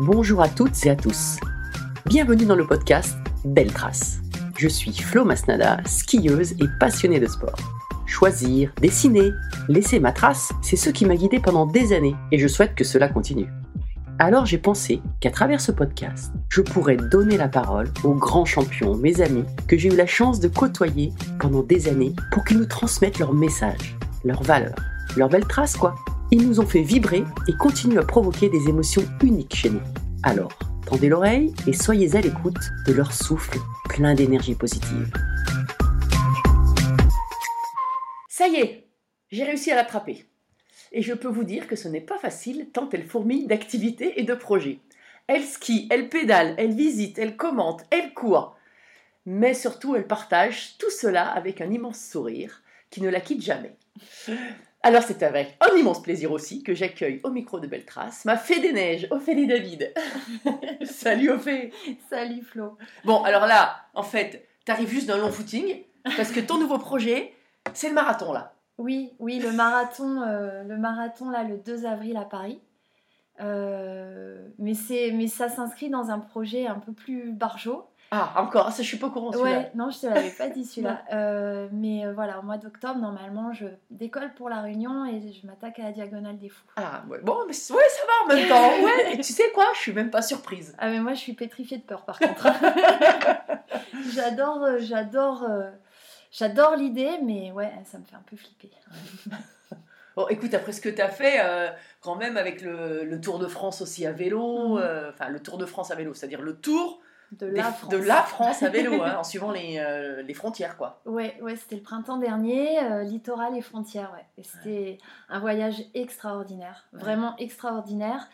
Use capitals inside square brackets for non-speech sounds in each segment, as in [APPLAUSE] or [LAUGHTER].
Bonjour à toutes et à tous. Bienvenue dans le podcast Belle Trace. Je suis Flo Masnada, skieuse et passionnée de sport. Choisir, dessiner, laisser ma trace, c'est ce qui m'a guidée pendant des années et je souhaite que cela continue. Alors j'ai pensé qu'à travers ce podcast, je pourrais donner la parole aux grands champions, mes amis, que j'ai eu la chance de côtoyer pendant des années pour qu'ils nous transmettent leurs messages, leurs valeurs, leurs belles traces quoi. Ils nous ont fait vibrer et continuent à provoquer des émotions uniques chez nous. Alors, tendez l'oreille et soyez à l'écoute de leur souffle plein d'énergie positive. Ça y est, j'ai réussi à l'attraper. Et je peux vous dire que ce n'est pas facile tant elle fourmille d'activités et de projets. Elle skie, elle pédale, elle visite, elle commente, elle court. Mais surtout, elle partage tout cela avec un immense sourire qui ne la quitte jamais. Alors c'est avec un immense plaisir aussi que j'accueille au micro de Belle Trace ma fée des neiges, Ophélie David. [LAUGHS] Salut Ophé Salut Flo Bon alors là, en fait, t'arrives juste d'un long footing parce que ton nouveau projet, c'est le marathon là. Oui, oui, le marathon, euh, le marathon là, le 2 avril à Paris. Euh, mais, mais ça s'inscrit dans un projet un peu plus barjot. Ah, encore, ça je suis pas au courant celui-là. Ouais, non, je te l'avais pas dit celui-là. [LAUGHS] Euh, mais voilà, au mois d'octobre, normalement, je décolle pour la Réunion et je m'attaque à la Diagonale des Fous. Ah, ouais, bon, mais ouais, ça va en même temps. Ouais, et tu sais quoi, je suis même pas surprise. Ah, mais moi, je suis pétrifiée de peur par contre. [LAUGHS] j'adore, j'adore J'adore l'idée, mais ouais, ça me fait un peu flipper. [LAUGHS] bon, écoute, après ce que tu as fait, euh, quand même avec le, Tour de France aussi à vélo, mhm. euh, enfin le Tour de France à vélo, c'est-à-dire le tour de la, France. de la France à vélo, hein, [LAUGHS] en suivant les, euh, les, frontières, quoi. Ouais, ouais c'était le printemps dernier, littoral et frontières, ouais. Et c'était un voyage extraordinaire, vraiment extraordinaire.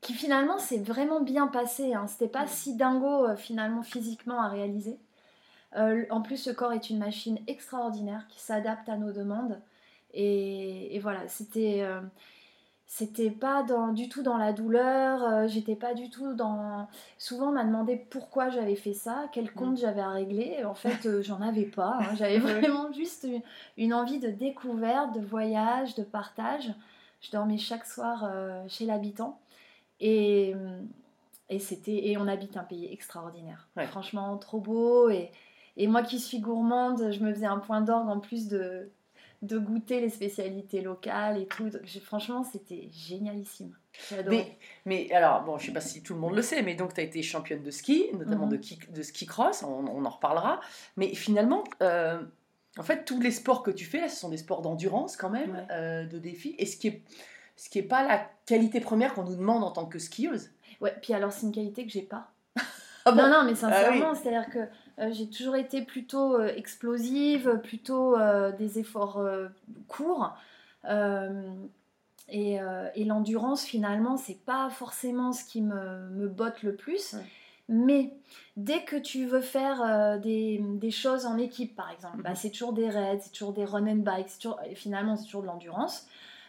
qui finalement s'est vraiment bien passé. Hein. C'était pas si dingo finalement physiquement à réaliser. Euh, en plus, ce corps est une machine extraordinaire qui s'adapte à nos demandes. Et, voilà, c'était. Euh, c'était pas du tout dans la douleur, euh, j'étais pas du tout dans. Souvent, on m'a demandé pourquoi j'avais fait ça, quel mm. compte j'avais à régler. En fait, j'en avais pas. Hein. [LAUGHS] J'avais vraiment juste une, envie de découverte, de voyage, de partage. Je dormais chaque soir chez l'habitant. Et, et, c'était, et on habite un pays extraordinaire. Franchement, trop beau. Et, et moi qui suis gourmande, je me faisais un point d'orgue en plus de, de goûter les spécialités locales et tout. franchement, c'était génialissime. Mais, mais, alors, bon, je sais pas si tout le monde le sait, mais donc tu as été championne de ski, notamment de, mhm. de ski cross, on, en reparlera. Mais finalement, euh, en fait, tous les sports que tu fais, là, ce sont des sports d'endurance quand même, euh, de défi. Et ce qui est, ce qui est pas la qualité première qu'on nous demande en tant que skieuse. Ouais, puis alors c'est une qualité que j'ai pas. Ah non, non, mais ah sincèrement, c'est-à-dire que j'ai toujours été plutôt euh, explosive, plutôt euh, des efforts courts. et, et l'endurance, finalement, c'est pas forcément ce qui me, me botte le plus. Mais dès que tu veux faire des, des, choses en équipe, par exemple, bah, mhm. c'est toujours des raids, c'est toujours des run and bike, finalement c'est toujours de l'endurance.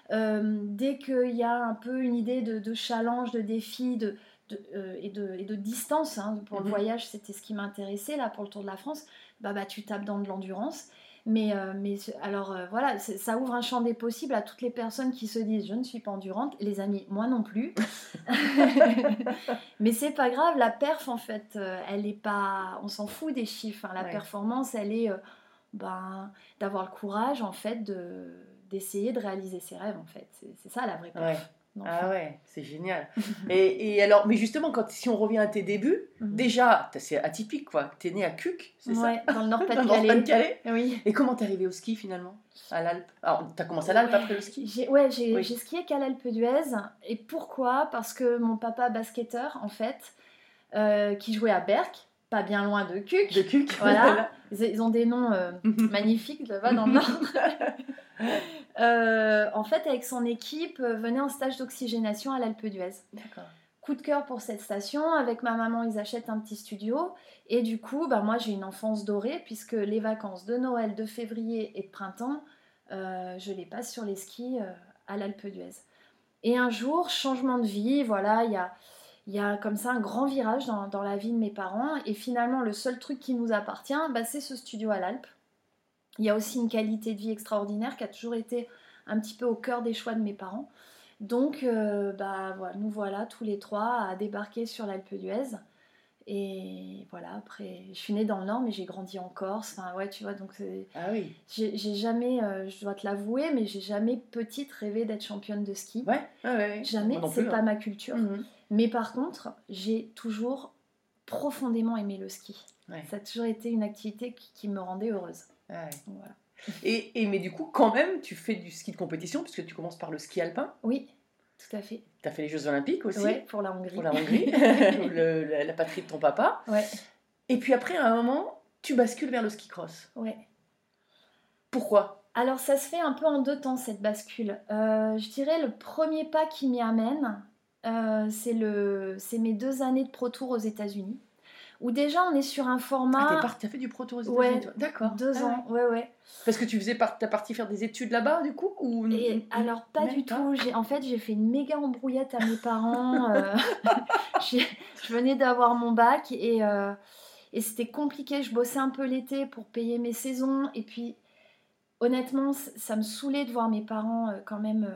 dès qu'il y a un peu une idée de, de challenge, de défi, de, euh, et, de, et, de, distance. Hein. Pour le mhm. voyage, c'était ce qui m'intéressait. Là, pour le Tour de la France, bah, bah, tu tapes dans de l'endurance. Mais, euh, mais alors euh, voilà, ça ouvre un champ des possibles à toutes les personnes qui se disent je ne suis pas endurante. Les amis, moi non plus. [LAUGHS] mais c'est pas grave, la perf en fait, elle est pas. On s'en fout des chiffres. Hein. La performance, elle est ben, d'avoir le courage en fait de d'essayer de réaliser ses rêves en fait. C'est ça la vraie perf. Ah ouais, c'est génial. [LAUGHS] et, et, alors, mais justement, quand, si on revient à tes débuts, mhm. déjà, c'est atypique quoi. T'es né à Cuc, c'est ouais, ça Dans le Nord-Pas-de-Calais. [LAUGHS] oui. Et comment t'es arrivé au ski finalement? À l'Alpe Alors, t'as commencé à l'Alpe après le ski? Ouais, j'ai, skié qu'à l'Alpe d'Huez. Et pourquoi? Parce que mon papa basketteur, en fait, euh, qui jouait à Berck, pas bien loin de Cuc. De Cuc, [LAUGHS] voilà. ils, ont des noms euh, magnifiques là-bas dans le Nord. Euh, en fait, avec son équipe, euh, venait en stage d'oxygénation à l'Alpe d'Huez. D'accord. Coup de cœur pour cette station. Avec ma maman, ils achètent un petit studio. Et du coup, bah, moi, j'ai une enfance dorée, puisque les vacances de Noël, de février et de printemps, euh, je les passe sur les skis euh, à l'Alpe d'Huez. Et un jour, changement de vie, voilà, il y a, il y a comme ça un grand virage dans, dans la vie de mes parents. Et finalement, le seul truc qui nous appartient, bah, c'est ce studio à l'Alpe. Il y a aussi une qualité de vie extraordinaire qui a toujours été un petit peu au cœur des choix de mes parents. Donc, euh, bah, voilà, nous voilà tous les trois à débarquer sur l'Alpe d'Huez. Et voilà, après, je suis née dans le Nord, mais j'ai grandi en Corse. Enfin, ouais, tu vois, donc Ah oui. j'ai jamais, euh, je dois te l'avouer, mais j'ai jamais petite rêvé d'être championne de ski. Ouais, ouais, ouais. Jamais, c'est pas hein. ma culture. Mhm. Mais par contre, j'ai toujours profondément aimé le ski. Ouais. Ça a toujours été une activité qui, qui me rendait heureuse. Ouais. Donc voilà. Et, et- mais du coup, quand même, tu fais du ski de compétition, puisque tu commences par le ski alpin. Oui, tout à fait. Tu as fait les Jeux Olympiques aussi, pour la Hongrie. pour la Hongrie, [LAUGHS] [LAUGHS] le- la, la patrie de ton papa. Ouais, Et puis après, à un moment, tu bascules vers le ski cross. ouais. Pourquoi? Alors ça se fait un peu en deux temps cette bascule. Euh, je dirais le premier pas qui m'y amène, euh, c'est mes deux années de Pro Tour aux États-Unis, où déjà on est sur un Ah, format t'es parti- t'as fait du pro tour aux États-Unis Ouais, D'accord. deux Ah ans, ouais ouais. Parce que tu faisais par... t'as parti faire des études là-bas, du coup ou... Et alors pas Même du pas tout. J'ai en fait j'ai fait une méga embrouillette à mes parents. euh, [LAUGHS] je venais d'avoir mon bac et euh, et c'était compliqué. Je bossais un peu l'été pour payer mes saisons et puis honnêtement ça me saoulait de voir mes parents euh, quand même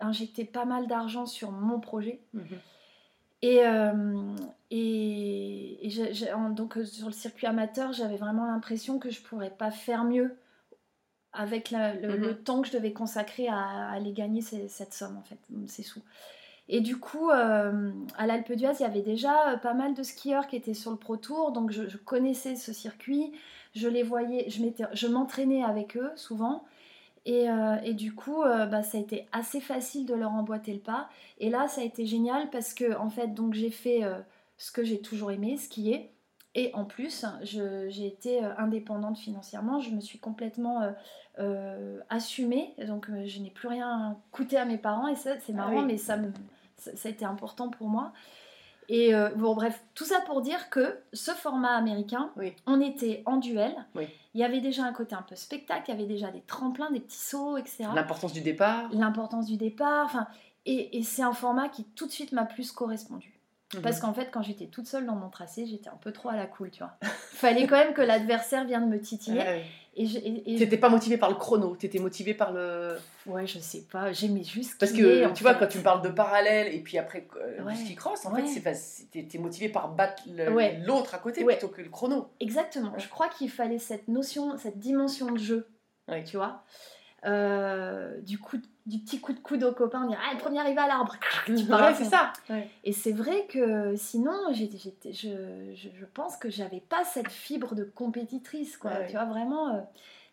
injecter pas mal d'argent sur mon projet. Mhm. Et, euh, et, donc euh, sur le circuit amateur, j'avais vraiment l'impression que je pourrais pas faire mieux avec la- le, Mhm. le temps que je devais consacrer à, aller gagner ces- cette somme, en fait, ces sous. Et du coup, euh, à l'Alpe d'Huez, il y avait déjà pas mal de skieurs qui étaient sur le Pro Tour, donc je, je connaissais ce circuit, je les voyais, je m'entraînais avec eux souvent. Et, euh, et du coup, euh, bah, ça a été assez facile de leur emboîter le pas. Et là, ça a été génial parce que, en fait, donc j'ai fait euh, ce que j'ai toujours aimé, skier. Et en plus, j'ai été indépendante financièrement. Je me suis complètement assumée. Donc, je n'ai plus rien coûté à mes parents. Et ça, c'est Ah marrant, oui. mais ça, me- ça, ça a été important pour moi. Et euh, bon, bref, tout ça pour dire que ce format américain, Oui. on était en duel. Oui. Il y avait déjà un côté un peu spectacle, il y avait déjà des tremplins, des petits sauts, etc L'importance du départ. l'importance du départ. Enfin, et, et c'est un format qui tout de suite m'a plus correspondu. Parce Mhm. qu'en fait, quand j'étais toute seule dans mon tracé, j'étais un peu trop à la cool, tu vois. [LAUGHS] Fallait quand même que l'adversaire vienne me titiller. Ah ouais. Et, et- et- T'étais pas motivé par le chrono, t'étais motivé par le. ouais, je sais pas, j'aimais juste. Parce que tu vois, fait. quand tu me parles de parallèle et puis après euh, Ouais. ski cross, en Ouais. fait, t'es t'es motivé par battre Ouais. l'autre à côté Ouais. plutôt que le chrono. Exactement. Je crois qu'il fallait cette notion, cette dimension de jeu, Ouais. tu vois. Euh, du, coup, du petit coup de coude au copain, dire ah, le premier arrivé à l'arbre. [LAUGHS] Ouais, c'est ça. Et c'est vrai que sinon, je, je, je pense que j'avais pas cette fibre de compétitrice, quoi. Ouais. Tu vois, vraiment. euh,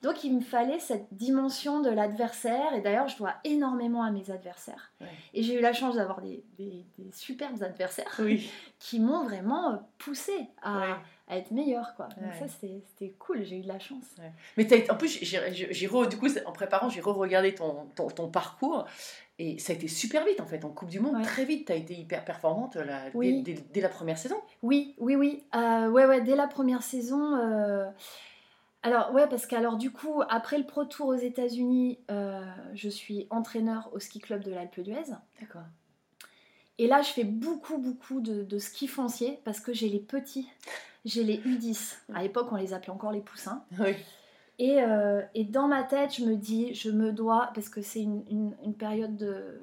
Donc, il me fallait cette dimension de l'adversaire. Et d'ailleurs, je dois énormément à mes adversaires. Et j'ai eu la chance d'avoir des, des, des superbes adversaires Oui. [LAUGHS] qui m'ont vraiment poussé à. À être meilleure, quoi. Donc, Ouais. ça, c'était, cool. J'ai eu de la chance. Mais t'as été- en plus, j'ai- du coup, en préparant, j'ai re-regardé ton, ton, ton parcours et ça a été super vite en fait. En Coupe du Monde, Ouais. très vite, t'as été hyper performante là, dès- dès, dès la première saison. Oui, oui, oui. Euh, ouais, ouais, dès la première saison. euh, Alors, ouais, parce qu'alors, du coup, après le Pro Tour aux États-Unis, euh, je suis entraîneur au ski club de l'Alpe d'Huez. D'accord. Et là, je fais beaucoup, beaucoup de, de ski foncier parce que j'ai les petits, j'ai les U10. À l'époque, on les appelait encore les poussins. Oui. Et, euh, et dans ma tête, je me dis, je me dois, parce que c'est une, une- une période de,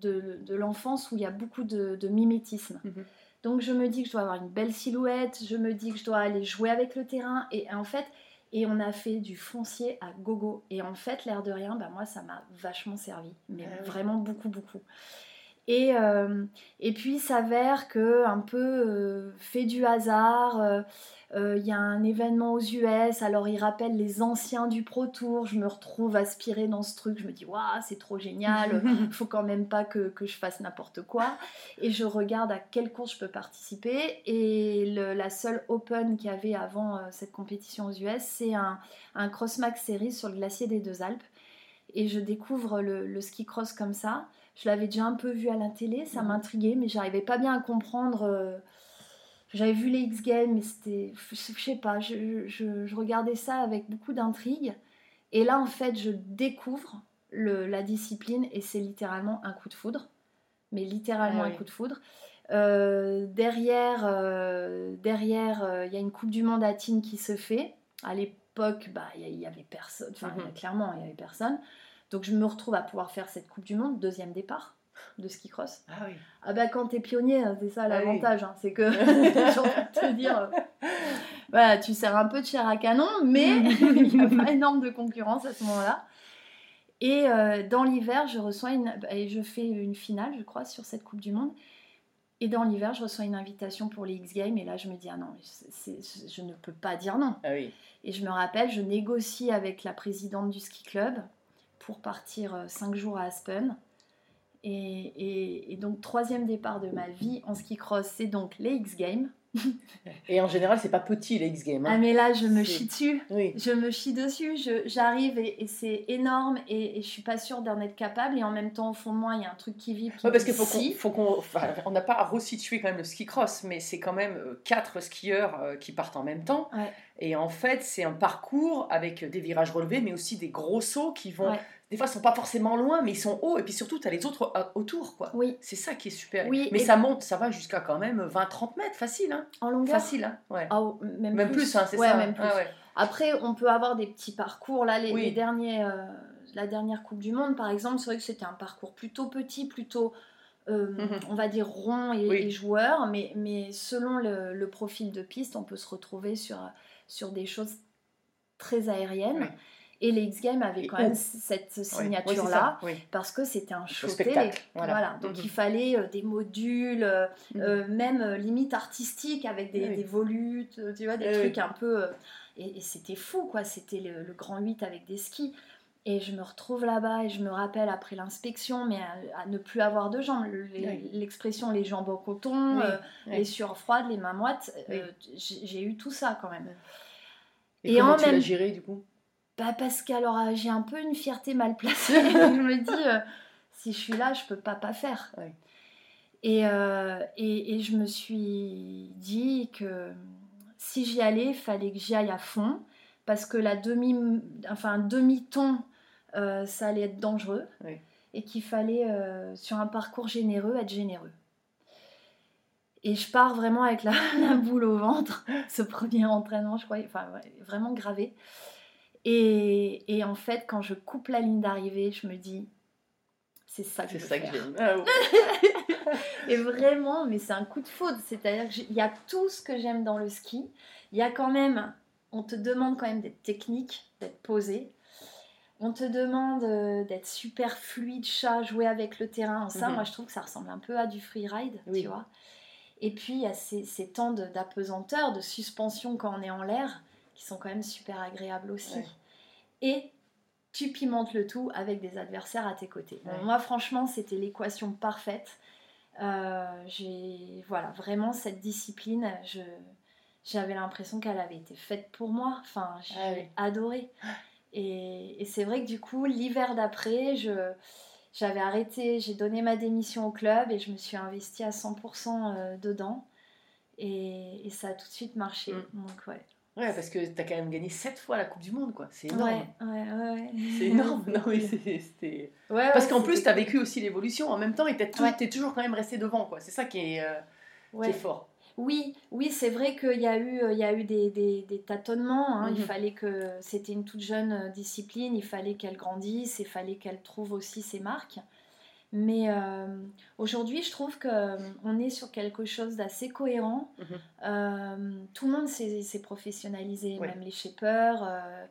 de, de l'enfance où il y a beaucoup de, de mimétisme. Mhm. Donc je me dis que je dois avoir une belle silhouette, je me dis que je dois aller jouer avec le terrain. Et en fait, et on a fait du foncier à gogo. Et en fait, l'air de rien, bah, moi, ça m'a vachement servi. Mais Ah oui. vraiment beaucoup, beaucoup. Et, euh, et puis, il s'avère que, un peu euh, fait du hasard, euh, euh, il y a un événement aux US, alors il rappelle les anciens du Pro Tour, je me retrouve aspirée dans ce truc, je me dis, waouh, c'est trop génial, il [LAUGHS] faut quand même pas que, que je fasse n'importe quoi. Et je regarde à quelle course je peux participer. Et le- la seule Open qu'il y avait avant cette compétition aux US, c'est un, un Crossmax Series sur le glacier des Deux Alpes. et je découvre le, ski cross comme ça. Je l'avais déjà un peu vu à la télé, ça m'intriguait, mais j'arrivais pas bien à comprendre. euh, J'avais vu les X Games, mais c'était. Je sais pas, je, je- je regardais ça avec beaucoup d'intrigue. Et là, en fait, je découvre le- la discipline et c'est littéralement un coup de foudre. Mais littéralement Ah un coup de foudre. Euh, derrière, euh, derrière, euh, il y a une Coupe du Monde à Tignes qui se fait. À l'époque, bah, il y, a- il y avait personne. Enfin, Mhm. clairement, il y avait personne. Donc, je me retrouve à pouvoir faire cette Coupe du Monde, deuxième départ de ski cross. Ah oui. Ah bah quand t'es pionnier, hein, c'est ça Ah oui. l'avantage, hein, c'est que [LAUGHS] [LAUGHS] j'ai envie de te dire, euh, voilà, tu sers un peu de chair à canon, mais [LAUGHS] il n'y a pas énorme de concurrence à ce moment-là. Et euh, dans l'hiver, je reçois une, et je fais une finale, je crois, sur cette Coupe du Monde. Et dans l'hiver, je reçois une invitation pour les X Games, et là, je me dis ah non, je ne peux pas dire non. Ah oui. Et je me rappelle, je négocie avec la présidente du ski club pour partir 5 jours à Aspen. Et, et- et donc, troisième départ de ma vie en ski cross, c'est donc les X Games. [LAUGHS] Et en général, c'est pas petit les X Games. hein. Ah, mais là, je me chie dessus. Oui. Je me chie dessus, j'arrive et, et c'est énorme et, je suis pas sûre d'en être capable. Et en même temps, au fond de moi, il y a un truc qui vibre. Qui Ouais, parce qu'il faut qu'on, si. faut qu'on, enfin, on n'a pas à resituer quand même le ski cross, mais c'est quand même euh, quatre skieurs euh, qui partent en même temps. Ouais. Et en fait, c'est un parcours avec des virages relevés, mais aussi des gros sauts qui vont, Ouais. Des fois, ils sont pas forcément loin, mais ils sont hauts. Et puis surtout, tu as les autres euh, autour, quoi. Oui, C'est ça qui est super. Oui, mais ça monte, ça va jusqu'à quand même 20-30 mètres, facile, hein. en longueur. Facile, hein. Ouais. Ah, même, même plus, hein, c'est Ouais, ça. même plus. Ah ouais. Après, on peut avoir des petits parcours. Là, les, Oui. les derniers, euh, la dernière Coupe du Monde, par exemple, c'est vrai que c'était un parcours plutôt petit, plutôt, euh, Mhm. on va dire, rond et, Oui. et joueur. Mais, mais selon le, le profil de piste, on peut se retrouver sur, sur des choses très aériennes. Oui. Et les X Games avaient Et quand même cette signature-là. Oui. Oui. parce que c'était un show télé. Voilà. voilà. Donc Mhm. il fallait euh, des modules, euh, Mhm. euh, même limite artistiques avec des, Oui. des volutes, tu vois, des trucs un peu. et et c'était fou, quoi. C'était le, le grand 8 avec des skis. Et je me retrouve là-bas et je me rappelle après l'inspection, mais à, à ne plus avoir de jambes. L'expression les jambes au coton, les sueurs froides, les mains moites, j'ai eu tout ça quand même. Et, Et comment en tu même- géré, du coup? Bah parce euh, j'ai un peu une fierté mal placée. [LAUGHS] je me dis, euh, si je suis là, je peux pas pas faire. Et, euh, et, et je me suis dit que si j'y allais, il fallait que j'y aille à fond. Parce que la demi, enfin, un demi-ton, euh, ça allait être dangereux. Et qu'il fallait, sur un parcours généreux, être généreux. Et je pars vraiment avec la, [LAUGHS] la boule au ventre, ce premier entraînement, je croyais, enfin, ouais, vraiment gravé. Et, et en fait, quand je coupe la ligne d'arrivée, je me dis, c'est ça que je veux ça faire. Ah. [LAUGHS] Et vraiment, mais c'est un coup de foudre. C'est-à-dire qu'il y a tout ce que j'aime dans le ski. Il y a quand même, on te demande quand même d'être technique, d'être posé. On te demande euh, d'être super fluide, chat, jouer avec le terrain. Ça, Mhm. moi, je trouve que ça ressemble un peu à du freeride, Oui. tu vois. Et puis, il y a ces, ces temps de- d'apesanteur, de, suspension quand on est en l'air, qui sont quand même super agréables aussi. Ouais. Et tu pimentes le tout avec des adversaires à tes côtés. Bon, moi, franchement, c'était l'équation parfaite. Euh, j'ai voilà vraiment cette discipline. Je j'avais l'impression qu'elle avait été faite pour moi. Enfin, j'ai Ah oui. adoré. [LAUGHS] Et, et c'est vrai que du coup, l'hiver d'après, je j'avais arrêté, j'ai donné ma démission au club et je me suis investie à 100% euh, dedans. Et, et ça a tout de suite marché. Mm. Donc ouais. Ouais, parce que t'as quand même gagné 7 fois la Coupe du Monde, quoi. C'est énorme. ouais, ouais, ouais. C'est énorme. Non, c'est- c'était. Ouais, Parce qu'en plus, c'était- tu as vécu aussi l'évolution en même temps et tu es, Ouais. toujours quand même resté devant. quoi. C'est ça qui est, euh, qui ouais. est fort. Oui, oui, c'est vrai qu'il y a eu, euh, il y a eu des, des- des tâtonnements. hein. Il Mhm. fallait que c'était une toute jeune euh, discipline, il fallait qu'elle grandisse, il fallait qu'elle trouve aussi ses marques. Mais euh, aujourd'hui, je trouve qu'on est sur quelque chose d'assez cohérent. Mhm. Euh, tout le monde s'est professionnalisé, même les shapers, euh,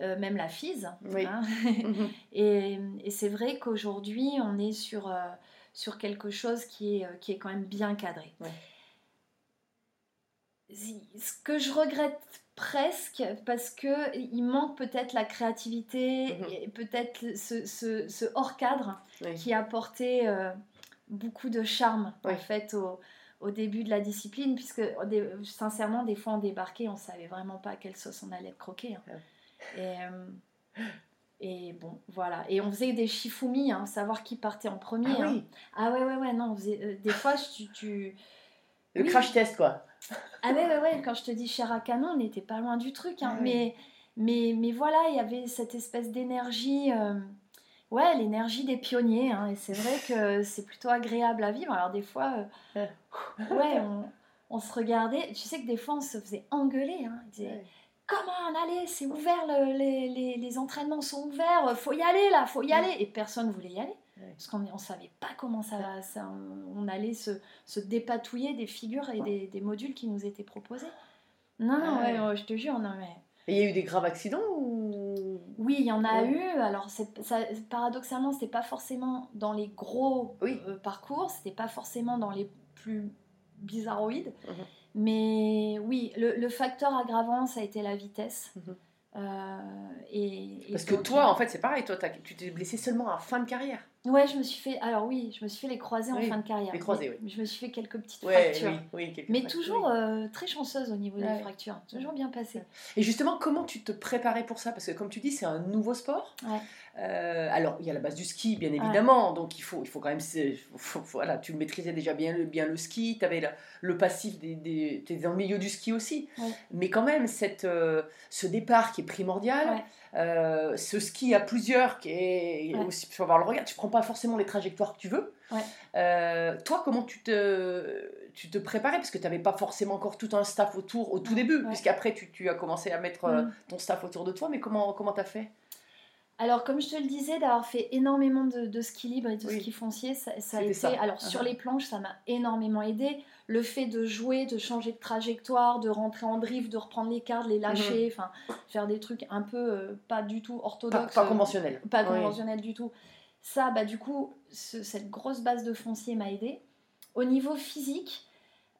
euh, même la FISE. Oui. hein. Mhm. [LAUGHS] Et, et c'est vrai qu'aujourd'hui, on est sur, euh, sur quelque chose qui est, euh, qui est quand même bien cadré. Ce que je regrette presque, parce que il manque peut-être la créativité Mhm. et peut-être ce, ce- ce hors-cadre Oui. qui apportait euh, beaucoup de charme en fait au, au début de la discipline, puisque des- sincèrement, des fois on débarquait, on savait vraiment pas à quelle sauce on allait croqué. hein. Et, euh, Et bon, voilà. Et on faisait des shifumi, hein, savoir qui partait en premier. Ah hein. oui, Ah ouais, ouais, ouais, non, on faisait, euh, des fois, tu... tu... le crash test quoi. Ah ouais, ouais, ouais, quand je te dis chair à canon, on n'était pas loin du truc. hein. Ah oui. mais, mais, mais voilà, il y avait cette espèce d'énergie... euh, Ouais, l'énergie des pionniers. hein, et c'est vrai que c'est plutôt agréable à vivre. Alors des fois, euh, ouais, on, on se regardait. Tu sais que des fois, on se faisait engueuler. Hein. Comment allez C'est ouvert, le- les, les- les entraînements sont ouverts, faut y aller là, faut y aller. Et personne voulait y aller. Ouais. Parce qu'on ne savait pas comment ça, ça on, on allait se, se dépatouiller des figures et des, des modules qui nous étaient proposés. Non, non, ouais. ouais, ouais, je te jure, non, mais. Et il y a eu des graves accidents ou? Oui, il y en a eu. Alors, ça, paradoxalement, c'était pas forcément dans les gros Oui. euh, parcours, c'était pas forcément dans les plus bizarroïdes. Mais oui, le, le facteur aggravant, ça a été la vitesse. Euh, et, et Parce que toi, en fait, c'est pareil. Toi, tu t'es blessé seulement à fin de carrière. Ouais, je me suis fait. Alors oui, je me suis fait les croisés en fin de carrière. les croisés, oui. Je me suis fait quelques petites Ouais, fractures. oui, oui. quelques Mais fractures, toujours euh, très chanceuse au niveau Ouais. des fractures. Toujours bien passé. Et justement, comment tu te préparais pour ça? Parce que comme tu dis, c'est un nouveau sport. Euh, alors, il y a la base du ski, bien évidemment. Donc, il faut, il faut quand même... faut- voilà, tu maîtrisais déjà bien le, bien le ski. Tu avais le, le passif, des, des, dans le milieu du ski aussi. Ouais. Mais quand même, cette, euh, ce départ qui est primordial, Ouais. euh, ce ski à plusieurs qui est aussi... Faut avoir le regard. Tu prends pas forcément les trajectoires que tu veux. Toi, comment tu te, tu te préparais? Parce que tu n'avais pas forcément encore tout un staff autour au tout début, puisqu'après tu, tu as commencé à mettre Mm. ton staff autour de toi. Mais comment comment t'as fait? Alors, comme je te le disais, d'avoir fait énormément de, de ski libre et de Oui. ski foncier, ça, ça a été. ça. Alors, sur les planches, ça m'a énormément aidé. Le fait de jouer, de changer de trajectoire, de rentrer en drift, de reprendre les cartes, les lâcher, enfin, faire des trucs un peu euh, pas du tout. Pas, orthodoxes. pas euh, conventionnel. pas Oui. conventionnel du tout. Ça, bah, du coup, ce- cette grosse base de foncier m'a aidé. Au niveau physique,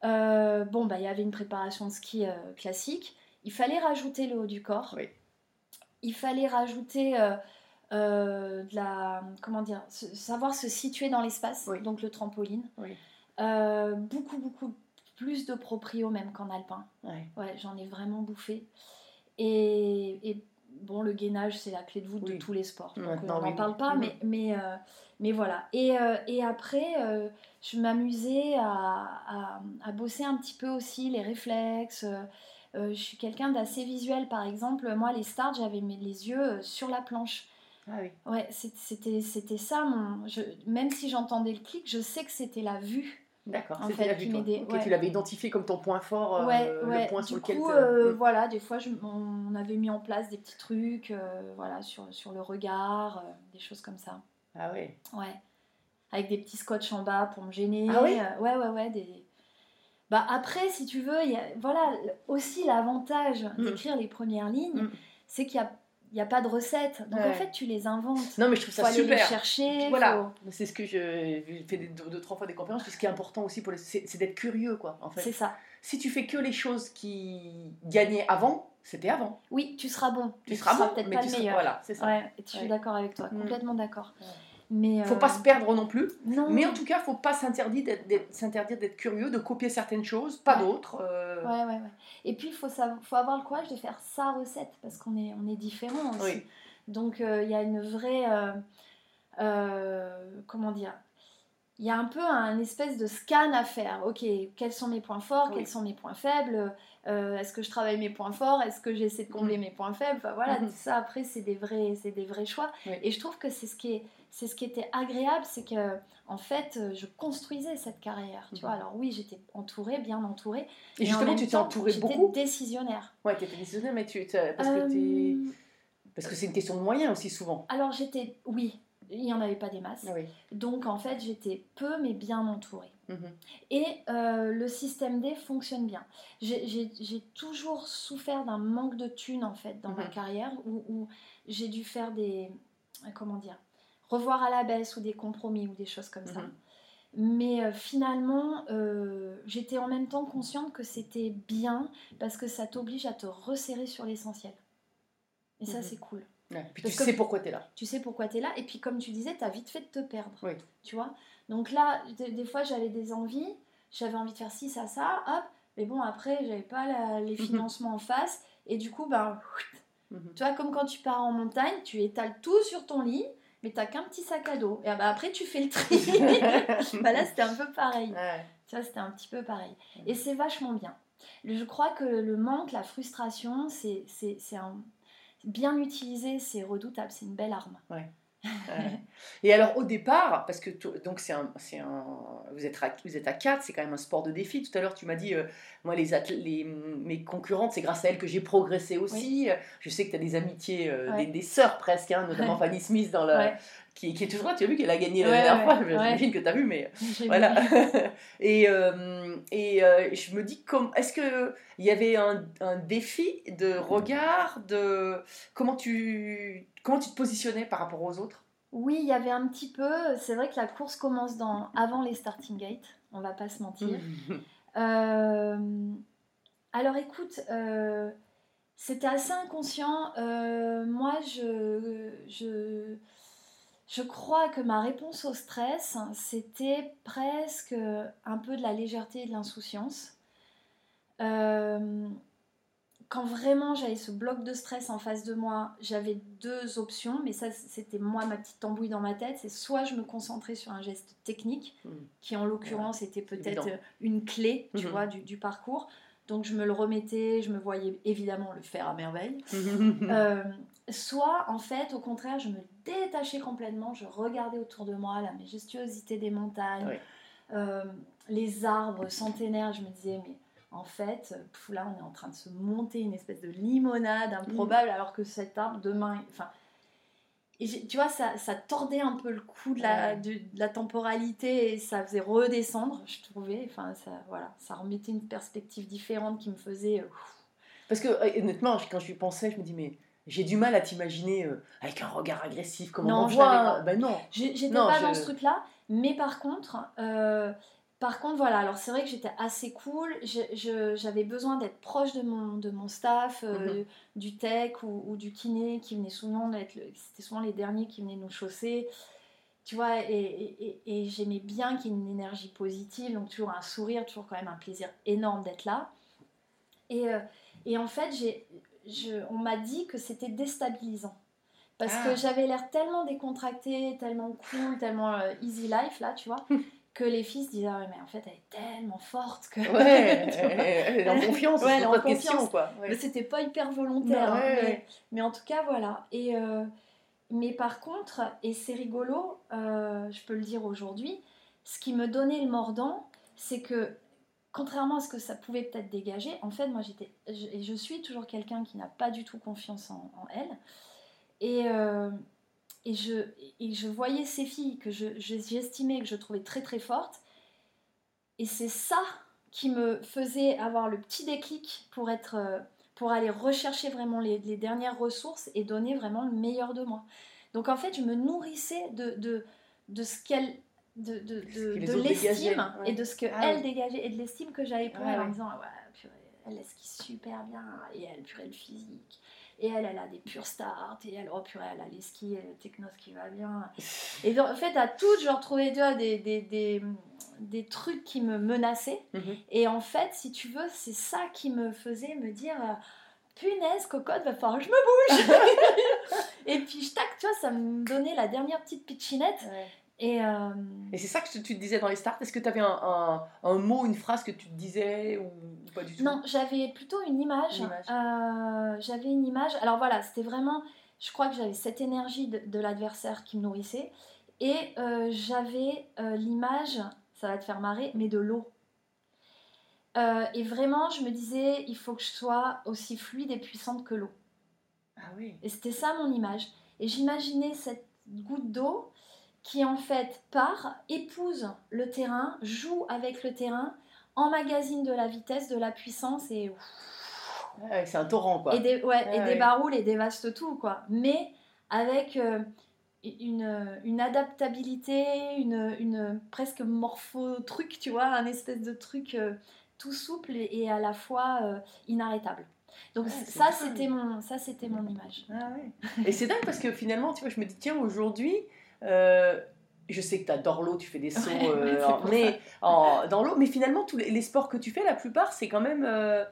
euh, bon, bah, il y avait une préparation de ski classique. Il fallait rajouter le haut du corps. Oui. Il fallait rajouter euh, euh, de la. Comment dire se- Savoir se situer dans l'espace, Oui. donc le trampoline. Oui. Euh, beaucoup, beaucoup plus de proprio même qu'en alpin. Ouais. Ouais, j'en ai vraiment bouffé. Et, et bon, le gainage, c'est la clé de voûte Oui. de tous les sports. Donc, Maintenant, on n'en parle pas, mais, mais, mais voilà. Et, euh, et après, euh, je m'amusais à, à, à bosser un petit peu aussi les réflexes. Euh, je suis quelqu'un d'assez visuel, par exemple. Moi, les starts, j'avais mes- les yeux sur la planche. Ah oui. Ouais, c'était ça. Mon, je, même si j'entendais le clic, je sais que c'était la vue. D'accord. C'était la vue, ouais. Tu l'avais identifié comme ton point fort, euh, ouais, le ouais. point du sur lequel. coup, te- euh, Mm. voilà, des fois, je- on avait mis en place des petits trucs, voilà, sur, sur le regard, des choses comme ça. Ah oui. Ouais. Avec des petits scotch en bas pour me gêner. Ah oui euh, ouais, ouais, ouais. Des... Bah après, si tu veux, il y a, voilà, aussi l'avantage Mm. d'écrire les premières lignes, Mm. c'est qu'il n'y a, il y a pas de recettes. Donc Ouais. en fait, tu les inventes. Non, mais je trouve faut ça aller les super. chercher. Voilà, faut- c'est ce que je des- deux, deux, trois fois des conférences. puis Ce qui est important aussi, pour les- c'est d'être curieux, quoi. En fait, C'est ça. si tu fais que les choses qui gagnaient avant, c'était avant. Oui, tu seras bon. Tu mais seras bon, peut-être pas tu le seras meilleur. voilà, c'est ça. Ouais, je suis Ouais. d'accord avec toi, Mm. complètement d'accord. Mais Faut euh, pas se perdre non plus. Non. Mais en tout cas, faut pas s'interdire d'être- curieux, de copier certaines choses, pas Ouais. d'autres. euh, Ouais, ouais, ouais. Et puis, il faut, savoir- faut avoir le courage de faire sa recette parce qu'on est, on est différents aussi. Oui. Donc, euh, il y a une vraie. euh, comment dire Il y a un peu un espèce de scan à faire. Ok, quels sont mes points forts Oui. Quels sont mes points faibles Euh, Est-ce que je travaille mes points forts? Est-ce que j'essaie de combler mes points faibles? Enfin, Voilà, Mhm. tout ça après, c'est des vrais, c'est des vrais choix. Oui. Et je trouve que c'est ce qui est. C'est ce qui était agréable, c'est que en fait, euh, je construisais cette carrière. Tu Mhm. vois, alors oui, j'étais entourée, bien entourée, Et en justement, tu t'es temps, entouré j'étais beaucoup. décisionnaire. Ouais, t'étais décisionnaire, mais tu, parce que Euh, t'es- parce que c'est une question de moyens aussi souvent. Alors j'étais, oui, il n'y en avait pas des masses. Oui. Donc en fait, j'étais peu mais bien entourée. Mhm. Et euh, le système D fonctionne bien. J'ai- toujours souffert d'un manque de thunes en fait dans ma Mhm. carrière où, où j'ai dû faire des, comment dire, revoir à la baisse ou des compromis ou des choses comme ça. Mhm. Mais euh, finalement, euh, j'étais en même temps consciente que c'était bien parce que ça t'oblige à te resserrer sur l'essentiel. Et ça, c'est cool. Ouais, Puis Parce tu sais pourquoi tu es là. Tu sais pourquoi tu es là. Et puis, comme tu disais, tu as vite fait de te perdre. Oui. Tu vois Donc là, des, des fois, j'avais des envies. J'avais envie de faire ci, ça, ça. Hop. Mais bon, après, j'avais pas la- les Mhm. financements en face. Et du coup, ben, [LAUGHS] Mhm. Tu vois, comme quand tu pars en montagne, tu étales tout sur ton lit, mais t'as qu'un petit sac à dos. Et bah, après, tu fais le tri. [LAUGHS] bah, là, c'était un peu pareil. Tu vois, c'était un petit peu pareil. Et c'est vachement bien. Je crois que le manque, la frustration, c'est un... bien utilisé, c'est redoutable, c'est une belle arme. Ouais. [LAUGHS] Et alors au départ, parce que donc c'est un, un, vous êtes à, vous êtes à 4, c'est quand même un sport de défi. Tout à l'heure tu m'as dit, euh, moi les, les mes concurrentes, c'est grâce à elles que j'ai progressé aussi. Je sais que tu as des amitiés, euh, des, des, sœurs presque, hein, notamment Fanny Smith dans qui, qui, est toujours là. Tu as vu qu'elle a gagné la dernière fois? J'imagine que tu as vu, mais [LAUGHS] voilà. [LAUGHS] et euh, et je me dis, est-ce que il y avait un, un, défi de regard, de comment tu comment tu te positionnais par rapport aux autres? Oui, il y avait un petit peu. C'est vrai que la course commence dans avant les starting gates. On va pas se mentir. [LAUGHS] Euh, alors écoute. Euh, c'était assez inconscient. moi, je, je, je crois que ma réponse au stress, c'était presque un peu de la légèreté et de l'insouciance. Euh, quand vraiment j'avais ce bloc de stress en face de moi, j'avais deux options, mais ça c'était moi ma petite tambouille dans ma tête, c'est soit je me concentrais sur un geste technique, hmm. qui en l'occurrence était peut-être une clé, tu hmm. vois, du, parcours, donc je me le remettais, je me voyais évidemment le faire à merveille. [LAUGHS] Euh, soit en fait, au contraire, je me détachais complètement, je regardais autour de moi la majestuosité des montagnes, euh, les arbres centenaires, je me disais, mais en fait, là, on est en train de se monter une espèce de limonade improbable, alors que cet arbre, demain. Enfin, et tu vois, ça, ça, tordait un peu le coup de la, de, la, temporalité et ça faisait redescendre, je trouvais. Enfin, ça, voilà, ça remettait une perspective différente qui me faisait. Euh, Parce que, euh, honnêtement, quand je lui pensais, je me dis, mais j'ai du mal à t'imaginer euh, avec un regard agressif, comme non, on voit. Ben non, j'étais pas dans ce truc-là, mais par contre. Par contre, voilà, alors c'est vrai que j'étais assez cool. J'avais besoin d'être proche de mon, de mon staff, euh, mhm. du tech ou, du kiné qui venait souvent C'était souvent les derniers qui venaient nous chausser. Tu vois, et, j'aimais bien qu'il y ait une énergie positive, donc toujours un sourire, toujours quand même un plaisir énorme d'être là. Et, euh, en fait, je, on m'a dit que c'était déstabilisant. Parce que ah. j'avais l'air tellement décontractée, tellement cool, [LAUGHS] tellement euh, easy life, là, tu vois. que les filles se disaient ah mais en fait elle est tellement forte que ouais [LAUGHS] elle est en confiance ouais, elle est en confiance quoi mais c'était pas hyper volontaire hein, mais, en tout cas voilà et euh, mais par contre et c'est rigolo euh, je peux le dire aujourd'hui ce qui me donnait le mordant c'est que contrairement à ce que ça pouvait peut-être dégager en fait moi j'étais et je, suis toujours quelqu'un qui n'a pas du tout confiance en, elle et euh, et je, je voyais ces filles que j'estimais, que je trouvais très très fortes. Et c'est ça qui me faisait avoir le petit déclic pour, être, euh, pour aller rechercher vraiment les, dernières ressources et donner vraiment le meilleur de moi. Donc en fait, je me nourrissais de, de, de ce qu'elle de, de, de, l'estime et de ce qu'elle ah dégageait et de l'estime que j'avais pour elle en disant ouais, purée, elle skie super bien et elle purée le physique et elle, elle a des pure start, et elle, oh purée, elle a les skis, et le techno qui va bien. Et donc, en fait, à toutes, je retrouvais des, des, des, des, trucs qui me menaçaient. Mhm. Et en fait, si tu veux, c'est ça qui me faisait me dire euh, punaise, cocotte, va falloir que je me bouge. [LAUGHS] et puis, tac, tu vois, ça me donnait la dernière petite pitchinette. Et, euh, et c'est ça que tu te disais dans les starts? Est-ce que tu avais un, un, mot, une phrase que tu te disais ou, pas du tout? Non, j'avais plutôt une image. Euh, j'avais une image. Alors voilà, c'était vraiment. Je crois que j'avais cette énergie de, l'adversaire qui me nourrissait. Et euh, j'avais l'image, ça va te faire marrer, mais de l'eau. et vraiment, je me disais, il faut que je sois aussi fluide et puissante que l'eau. Ah oui. Et c'était ça mon image. Et j'imaginais cette goutte d'eau qui en fait part, épouse le terrain, joue avec le terrain, emmagasine de la vitesse, de la puissance et... c'est un torrent quoi. Et, des, ouais, et débaroule et dévaste tout quoi. Mais avec euh, une, une, adaptabilité, une, une, presque morpho-truc, tu vois, un espèce de truc euh, tout souple et, à la fois euh, inarrêtable. Donc ça c'était mon ça c'était mon image. Ah, et c'est dingue parce que finalement tu vois je me dis tiens aujourd'hui euh, je sais que tu adores l'eau, tu fais des sauts [LAUGHS] euh, mais, dans l'eau. Mais finalement, tous les, sports que tu fais, la plupart, c'est quand même. Euh,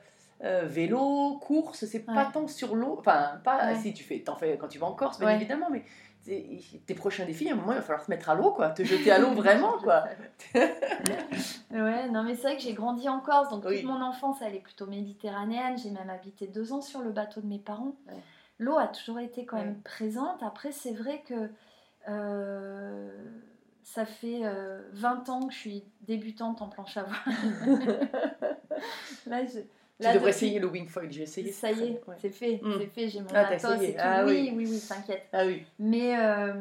vélo, course, c'est pas tant sur l'eau. Enfin, pas si tu fais, t'en fais quand tu vas en Corse, bien évidemment, mais tes prochains défis, à un moment, il va falloir se mettre à l'eau, quoi, te jeter à l'eau [LAUGHS] vraiment, quoi. [LAUGHS] ouais, non, mais c'est vrai que j'ai grandi en Corse, donc toute mon enfance, elle est plutôt méditerranéenne. J'ai même habité deux ans sur le bateau de mes parents. L'eau a toujours été quand même présente. Après, c'est vrai que euh, ça fait 20 euh, ans que je suis débutante en planche à voile. [LAUGHS] Là, je tu devrais essayer le wing foil, j'ai essayé. Ça y est, c'est fait, hmm. c'est fait, j'ai mon ah, matos et tout. Ah, oui, oui, oui, t'inquiète. Ah oui. Mais euh,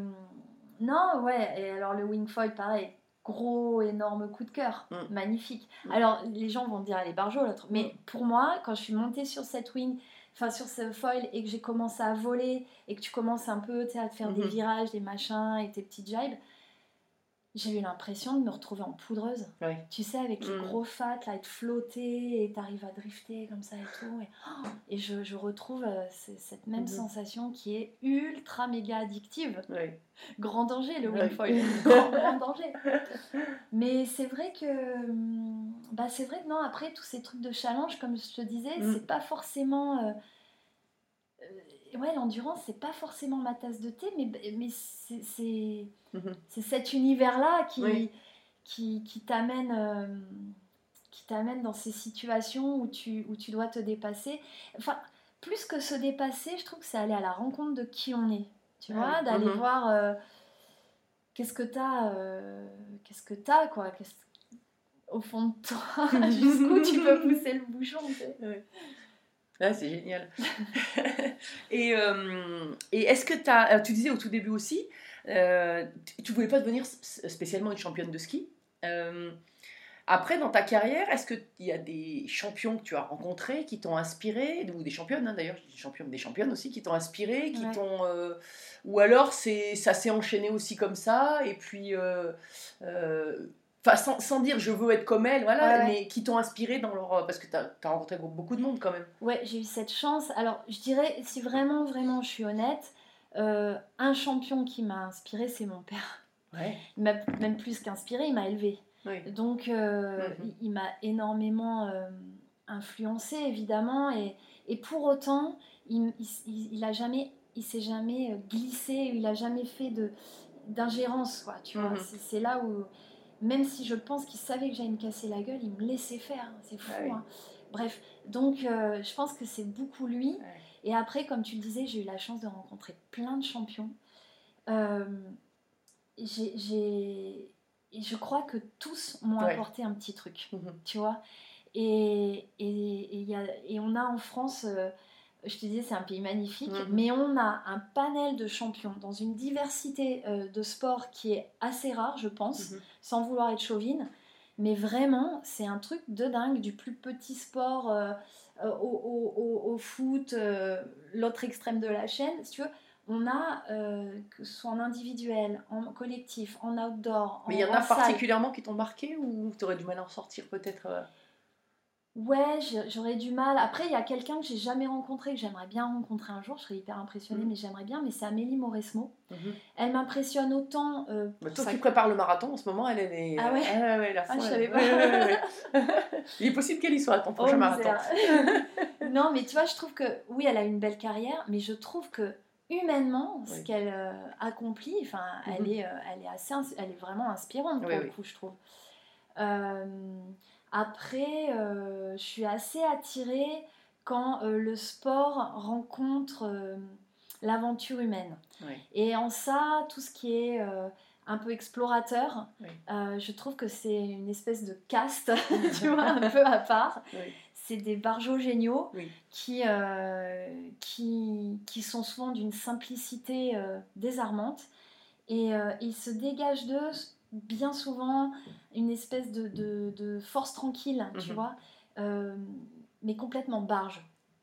non, ouais, et alors le wing foil, pareil, gros, énorme coup de cœur, hmm. magnifique. Hmm. Alors les gens vont dire, allez, barjo l'autre. Mais pour moi, quand je suis montée sur cette wing, enfin sur ce foil et que j'ai commencé à voler et que tu commences un peu à te faire des virages, des machins et tes petites jibes, j'ai eu l'impression de me retrouver en poudreuse. Tu sais, avec les mm. gros fat, là, être flotté et t'arrives à drifter comme ça et tout. Et, oh, [GASPS] et je, je, retrouve euh, cette même mm-hmm. sensation qui est ultra méga addictive. Grand danger, le wingfoil. [LAUGHS] grand, grand danger. Mais c'est vrai que. Mm, bah, c'est vrai que non, après, tous ces trucs de challenge, comme je te disais, mm. c'est pas forcément. Euh, ouais, l'endurance, c'est pas forcément ma tasse de thé, mais, mais c'est Mhm. C'est cet univers-là qui, qui, qui t'amène euh, qui t'amène dans ces situations où tu, où tu dois te dépasser. Enfin, plus que se dépasser, je trouve que c'est aller à la rencontre de qui on est. Tu vois, d'aller mhm. voir euh, qu'est-ce que t'as, euh, qu'est-ce que t'as, quoi. Au fond de toi, [LAUGHS] jusqu'où tu peux [LAUGHS] pousser le bouchon. Ah, c'est génial. [LAUGHS] et, et est-ce que tu as, tu disais au tout début aussi, euh, tu ne voulais pas devenir spécialement une championne de ski. Euh, après, dans ta carrière, est-ce qu'il y a des champions que tu as rencontrés qui t'ont inspiré, ou des championnes hein, d'ailleurs, des championnes, des championnes aussi qui t'ont inspiré, qui t'ont, euh, ou alors c'est ça s'est enchaîné aussi comme ça, et puis, enfin sans, sans, dire je veux être comme elle, voilà, mais qui t'ont inspiré dans leur, parce que tu as, as, rencontré beaucoup de monde quand même. Ouais, j'ai eu cette chance. Alors, je dirais, si vraiment, vraiment, je suis honnête. Euh, un champion qui m'a inspiré, c'est mon père. Il m'a même plus qu'inspiré, il m'a élevé. Donc, euh, mhm. il, m'a énormément euh, influencé, évidemment. Et, et, pour autant, il, il, a jamais, il s'est jamais glissé, il a jamais fait de d'ingérence, quoi. Tu vois, mhm. c'est là où, même si je pense qu'il savait que j'allais me casser la gueule, il me laissait faire. C'est fou. Ah hein. Bref, donc je pense que c'est beaucoup lui. Et après, comme tu le disais, j'ai eu la chance de rencontrer plein de champions. Euh, j'ai, je crois que tous m'ont apporté un petit truc, [LAUGHS] tu vois. Et, et, y a, et, on a en France, euh, je te disais, c'est un pays magnifique, mhm. mais on a un panel de champions dans une diversité euh, de sports qui est assez rare, je pense, mhm. sans vouloir être chauvine. Mais vraiment, c'est un truc de dingue, du plus petit sport euh, au, foot, euh, l'autre extrême de la chaîne, si tu veux, on a, euh, que ce soit en individuel, en collectif, en outdoor. Mais il y en a particulièrement qui t'ont marqué ou tu aurais du mal à en sortir peut-être Ouais, j'aurais du mal. Après, il y a quelqu'un que j'ai jamais rencontré, que j'aimerais bien rencontrer un jour. Je serais hyper impressionnée, mm. mais j'aimerais bien. Mais c'est Amélie Mauresmo. Mm-hmm. Elle m'impressionne autant. Euh, bah, toi qui prépares le marathon en ce moment, elle, est. Ah ouais Ah ouais, ah, je savais pas. [LAUGHS] il est possible qu'elle y soit à ton prochain oh, marathon. [LAUGHS] non, mais tu vois, je trouve que oui, elle a une belle carrière, mais je trouve que humainement, ce qu'elle euh, accomplit, enfin, elle, mm-hmm. est, euh, elle, est assez, elle est vraiment inspirante pour le coup, je trouve. Euh, après, euh, je suis assez attirée quand euh, le sport rencontre euh, l'aventure humaine. Et en ça, tout ce qui est un peu explorateur, je trouve que c'est une espèce de caste, [LAUGHS] [LAUGHS] tu vois, un peu à part. C'est des barjots géniaux qui, qui, qui, sont souvent d'une simplicité désarmante. Et ils se dégagent d'eux bien souvent une espèce de, force tranquille, tu mhm. vois, euh, mais complètement barge.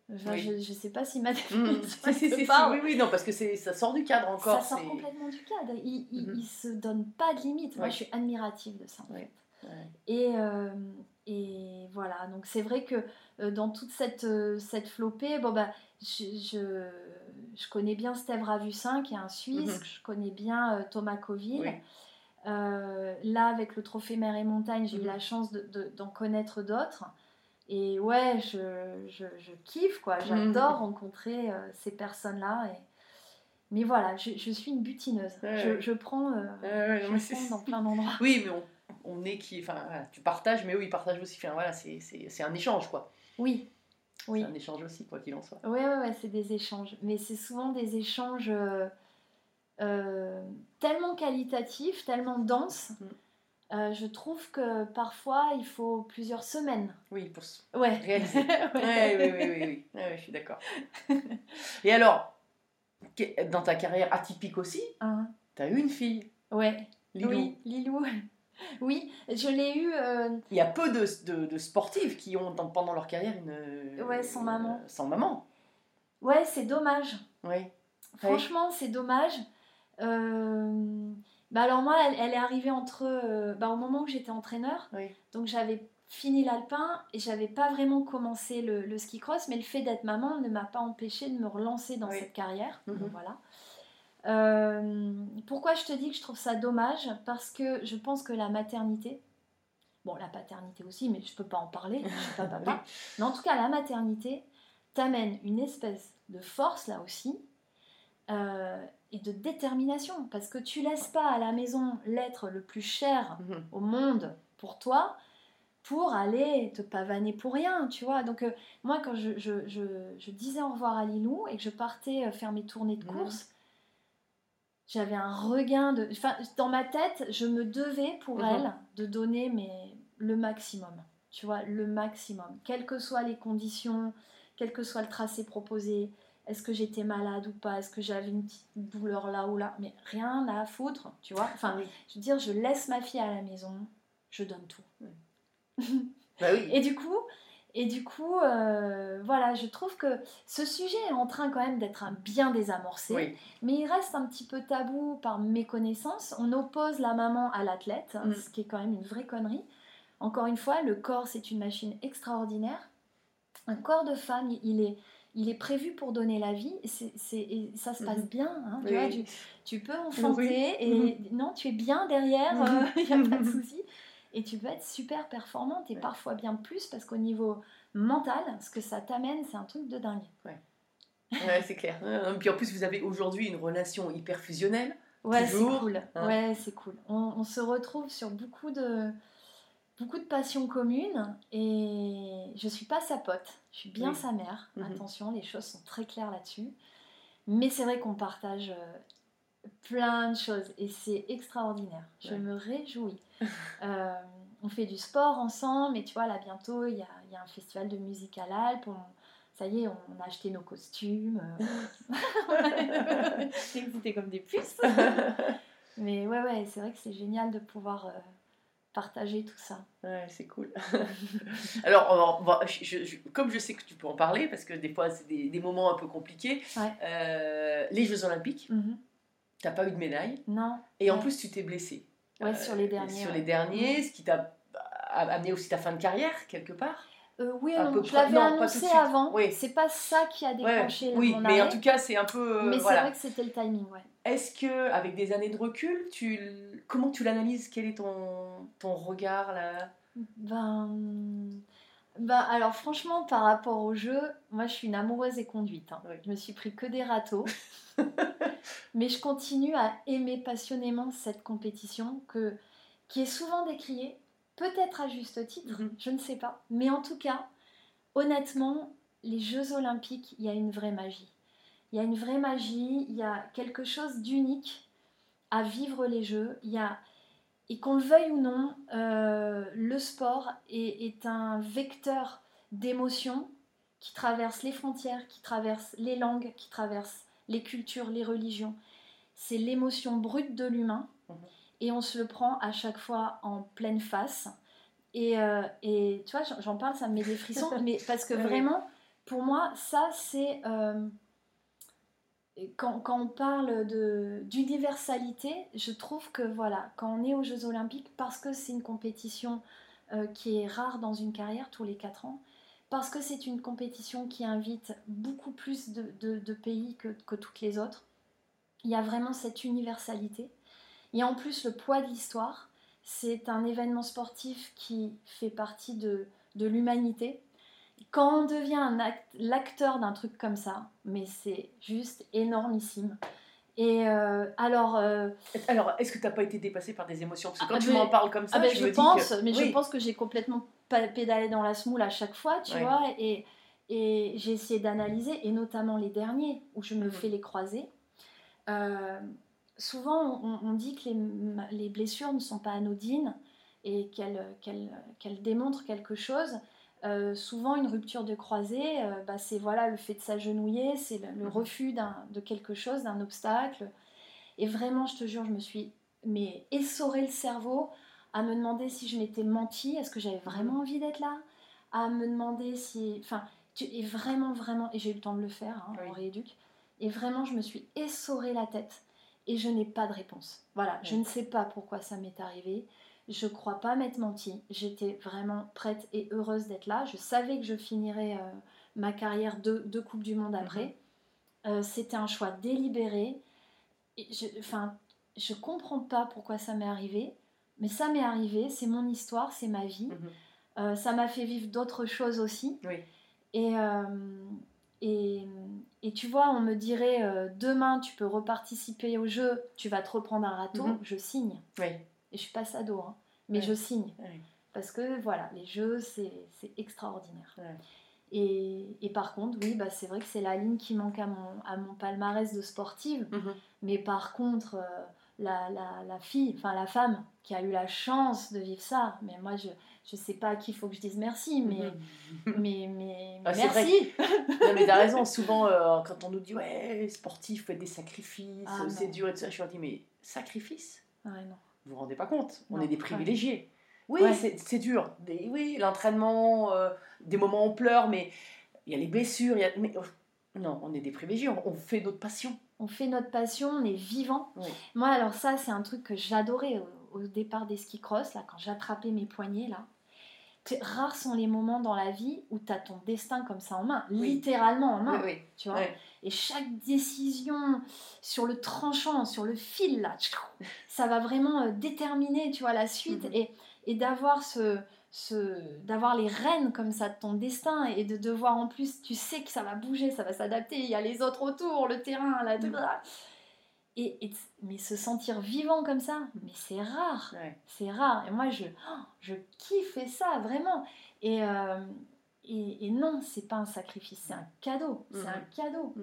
Je ne sais pas si ma mhm. [LAUGHS] Oui, oui, non, parce que ça sort du cadre encore. Ça sort complètement du cadre. Il, ne mhm. se donne pas de limite. Moi, je suis admirative de ça, en fait. Et, euh, et voilà, donc c'est vrai que euh, dans toute cette, cette flopée, bon, bah, je, je, connais bien Steve Ravussin, qui est un Suisse, je connais bien Thomas Coville. Euh, là, avec le trophée mer et montagne, j'ai eu mhm. la chance d'en connaître d'autres. Et ouais, je, je, je kiffe, quoi. J'adore rencontrer euh, ces personnes-là. Et... Mais voilà, je, je suis une butineuse. Ouais, je, prends, euh, Ouais, je non, prends dans plein d'endroits. Oui, mais on, on est qui. Enfin, voilà, tu partages, mais eux, ils partagent aussi. Enfin, voilà, c'est- un échange, quoi. Oui, oui. C'est un échange aussi, quoi qu'il en soit. Ouais, ouais, ouais, c'est des échanges. Mais c'est souvent des échanges euh, euh, tellement qualitatifs, tellement denses. Mm. Euh, je trouve que parfois, il faut plusieurs semaines. Oui, pour Ouais. réaliser. [LAUGHS] Ouais. Ouais, oui, oui, oui, oui. Ouais, ouais, je suis d'accord. Et alors, dans ta carrière atypique aussi, Hein, tu as eu une fille, ouais. Lilou. Oui, Lilou. [LAUGHS] Oui, je l'ai eu. euh, Il y a peu de, de, de sportives qui ont dans- pendant leur carrière une. Ouais, sans maman. euh, sans maman. Ouais, c'est dommage. Oui. Franchement, c'est dommage. Euh, Bah alors moi, elle, elle est arrivée entre euh, bah, au moment où j'étais entraîneur. Oui. Donc j'avais fini l'alpin et j'avais pas vraiment commencé le, le ski cross, mais le fait d'être maman ne m'a pas empêché de me relancer dans Oui. cette carrière. Mhm. Donc voilà. Euh, pourquoi je te dis que je trouve ça dommage? Parce que je pense que la maternité, bon la paternité aussi, mais je peux pas en parler, je suis pas [LAUGHS] papa. Mais en tout cas, la maternité t'amène une espèce de force là aussi euh, et de détermination parce que tu laisses pas à la maison l'être le plus cher Mhm. au monde pour toi pour aller te pavaner pour rien, tu vois. Donc euh, moi, quand je, je- je- je disais au revoir à Lilou et que je partais euh, faire mes tournées de Mhm. course, j'avais un regain de... Enfin, dans ma tête, je me devais pour Mhm. elle de donner le maximum, tu vois, le maximum. Quelles que soient les conditions, quel que soit le tracé proposé, est-ce que j'étais malade ou pas, est-ce que j'avais une petite douleur là ou là, mais rien à foutre, tu vois. Enfin, Oui. je veux dire, je laisse ma fille à la maison, je donne tout. [LAUGHS] Bah oui. Et du coup, et du coup euh, voilà, je trouve que ce sujet est en train quand même d'être un bien désamorcé, Oui. mais il reste un petit peu tabou par méconnaissance. On oppose la maman à l'athlète, Mm. ce qui est quand même une vraie connerie. Encore une fois, le corps, c'est une machine extraordinaire. Un corps de femme, il est, il est prévu pour donner la vie, et, c'est- c'est- et ça se passe Mhm. bien. hein, tu, Oui. vois, tu, tu peux enfanter Oui. et non, tu es bien derrière, Mhm. il n'y a pas de [LAUGHS] souci. Et tu peux être super performante et Ouais. parfois bien plus parce qu'au niveau mental, ce que ça t'amène, c'est un truc de dingue. Ouais, c'est clair. Euh, Puis en plus, vous avez aujourd'hui une relation hyper fusionnelle. Ouais, c'est cool. hein. Ouais, c'est cool. On, on se retrouve sur beaucoup de, beaucoup de passions communes et je suis pas sa pote. Je suis bien Oui. sa mère. Mhm. Attention, les choses sont très claires là-dessus. Mais c'est vrai qu'on partage euh, plein de choses et c'est extraordinaire. Je Ouais. me réjouis. [LAUGHS] Euh, on fait du sport ensemble et tu vois, là bientôt, il y a, il y a un festival de musique à l'Alpe. On- ça y est, on a acheté nos costumes. euh. [LAUGHS] [LAUGHS] C'était comme des puces. Mais ouais, ouais, c'est vrai que c'est génial de pouvoir euh, partager tout ça. Ouais, c'est cool. [LAUGHS] Alors, on va- je- je- comme je sais que tu peux en parler, parce que des fois, c'est des, des moments un peu compliqués, Ouais. euh, les Jeux Olympiques, Mhm. t'as pas eu de médaille, Non, et en plus, tu t'es blessé. ouais, sur les derniers. Sur les derniers, ce qui t'a amené aussi ta fin de carrière, quelque part. Euh, oui, À non, peu je l'avais annoncé avant. Oui. C'est pas ça qui a Ouais, déclenché oui, mon mais en tout cas, c'est un peu. euh, mais c'est vrai que c'était le timing, ouais. Est-ce que, avec des années de recul, tu, comment tu l'analyses? Quel est ton, ton regard là? Ben, ben, alors franchement, par rapport au jeu, moi je suis une amoureuse et conduite. hein. Oui. Je me suis pris que des râteaux. [LAUGHS] Mais je continue à aimer passionnément cette compétition que, qui est souvent décriée, peut-être à juste titre, Mhm. je ne sais pas. Mais en tout cas, honnêtement, les Jeux olympiques, il y a une vraie magie. Il y a une vraie magie, il y a quelque chose d'unique à vivre les Jeux. Il y a, et qu'on le veuille ou non, euh, le sport est, est un vecteur d'émotion qui traverse les frontières, qui traverse les langues, qui traverse les cultures, les religions. C'est l'émotion brute de l'humain Mhm. Et on se le prend à chaque fois en pleine face. Et, euh, et tu vois, j'en- parle, ça me met des frissons, [LAUGHS] mais parce que vraiment, pour moi, ça c'est euh, quand, quand on parle d'universalité, je trouve que voilà, quand on est aux Jeux Olympiques, parce que c'est une compétition euh, qui est rare dans une carrière tous les 4 ans, parce que c'est une compétition qui invite beaucoup plus de, de- de pays que, que toutes les autres, il y a vraiment cette universalité. Et en plus, le poids de l'histoire, c'est un événement sportif qui fait partie de, de l'humanité. quand on devient l'acteur d'un truc comme ça, mais c'est juste énormissime. Et euh, alors, euh, Alors, est-ce que tu n'as pas été dépassée par des émotions? Parce que quand Ah, tu m'en parles comme ça, ah ben, je, je me dis pense, que- mais Oui. je pense que j'ai complètement pédalé dans la semoule à chaque fois, tu Ouais. vois, et, et j'ai essayé d'analyser, et notamment les derniers où je me Mhm. fais les croiser. Euh, souvent, on, on dit que les, blessures ne sont pas anodines et qu'elles démontrent quelque chose. Euh, souvent, une rupture de croisée, euh, bah, c'est voilà le fait de s'agenouiller, c'est le, le Mhm. refus d'un- de quelque chose, d'un obstacle. Et vraiment, je te jure, je me suis mais essoré le cerveau à me demander si je m'étais menti, est-ce que j'avais vraiment envie d'être là, à me demander si, enfin, tu et vraiment, vraiment, et j'ai eu le temps de le faire hein, en rééduque, et vraiment, je me suis essoré la tête et je n'ai pas de réponse. Voilà, je ne sais pas pourquoi ça m'est arrivé. Je crois pas m'être menti. J'étais vraiment prête et heureuse d'être là. Je savais que je finirais euh, ma carrière de, de Coupe du Monde après. Mhm. Euh, C'était un choix délibéré. Et je, enfin, je comprends pas pourquoi ça m'est arrivé, mais ça m'est arrivé. C'est mon histoire, c'est ma vie. Mhm. Euh, ça m'a fait vivre d'autres choses aussi. Oui. Et, et, et tu vois, on me dirait euh, demain tu peux reparticiper au jeu, tu vas te reprendre un râteau, Mhm. je signe. Oui. Et je suis pas sado, hein, mais je signe. Oui. Parce que voilà, les jeux, c'est extraordinaire. Et, et par contre, oui, bah, c'est vrai que c'est la ligne qui manque à mon, à mon palmarès de sportive. Mhm. Mais par contre, euh, la, la, la fille, enfin la femme qui a eu la chance de vivre ça, mais moi je je sais pas à qui il faut que je dise merci, mais, Mhm. [LAUGHS] mais, mais Ah, merci. [LAUGHS] Non, mais t'as raison, souvent euh, quand on nous dit ouais, sportif, faites des sacrifices, Ah, c'est dur et tout ça, je leur dis mais sacrifice? Ouais, non. Vous vous rendez pas compte On est des privilégiés. Oui, Ouais. c'est dur. Des- oui, l'entraînement, euh, des moments où on pleure, mais il y a les blessures. il y a- mais, oh, non, on est des privilégiés. On, on fait notre passion. On fait notre passion, on est vivant. Oui. Moi, alors ça, c'est un truc que j'adorais au, au départ des ski cross, là, quand j'attrapais mes poignets, là. Rares sont les moments dans la vie où tu as ton destin comme ça en main, Oui. littéralement en main, oui. tu vois. Et chaque décision sur le tranchant, sur le fil, là, [LAUGHS] ça va vraiment euh, déterminer, tu vois, la suite. Mhm. Et, et d'avoir ce, ce, d'avoir les rênes comme ça de ton destin et de devoir en plus, tu sais que ça va bouger, ça va s'adapter, il y a les autres autour, le terrain, tout, Mhm. Et, et- mais se sentir vivant comme ça, mais c'est rare, Ouais. c'est rare. Et moi, je, oh, je kiffais ça, vraiment. Et, euh, et, et non, c'est pas un sacrifice, c'est un cadeau, c'est Mhm. un cadeau.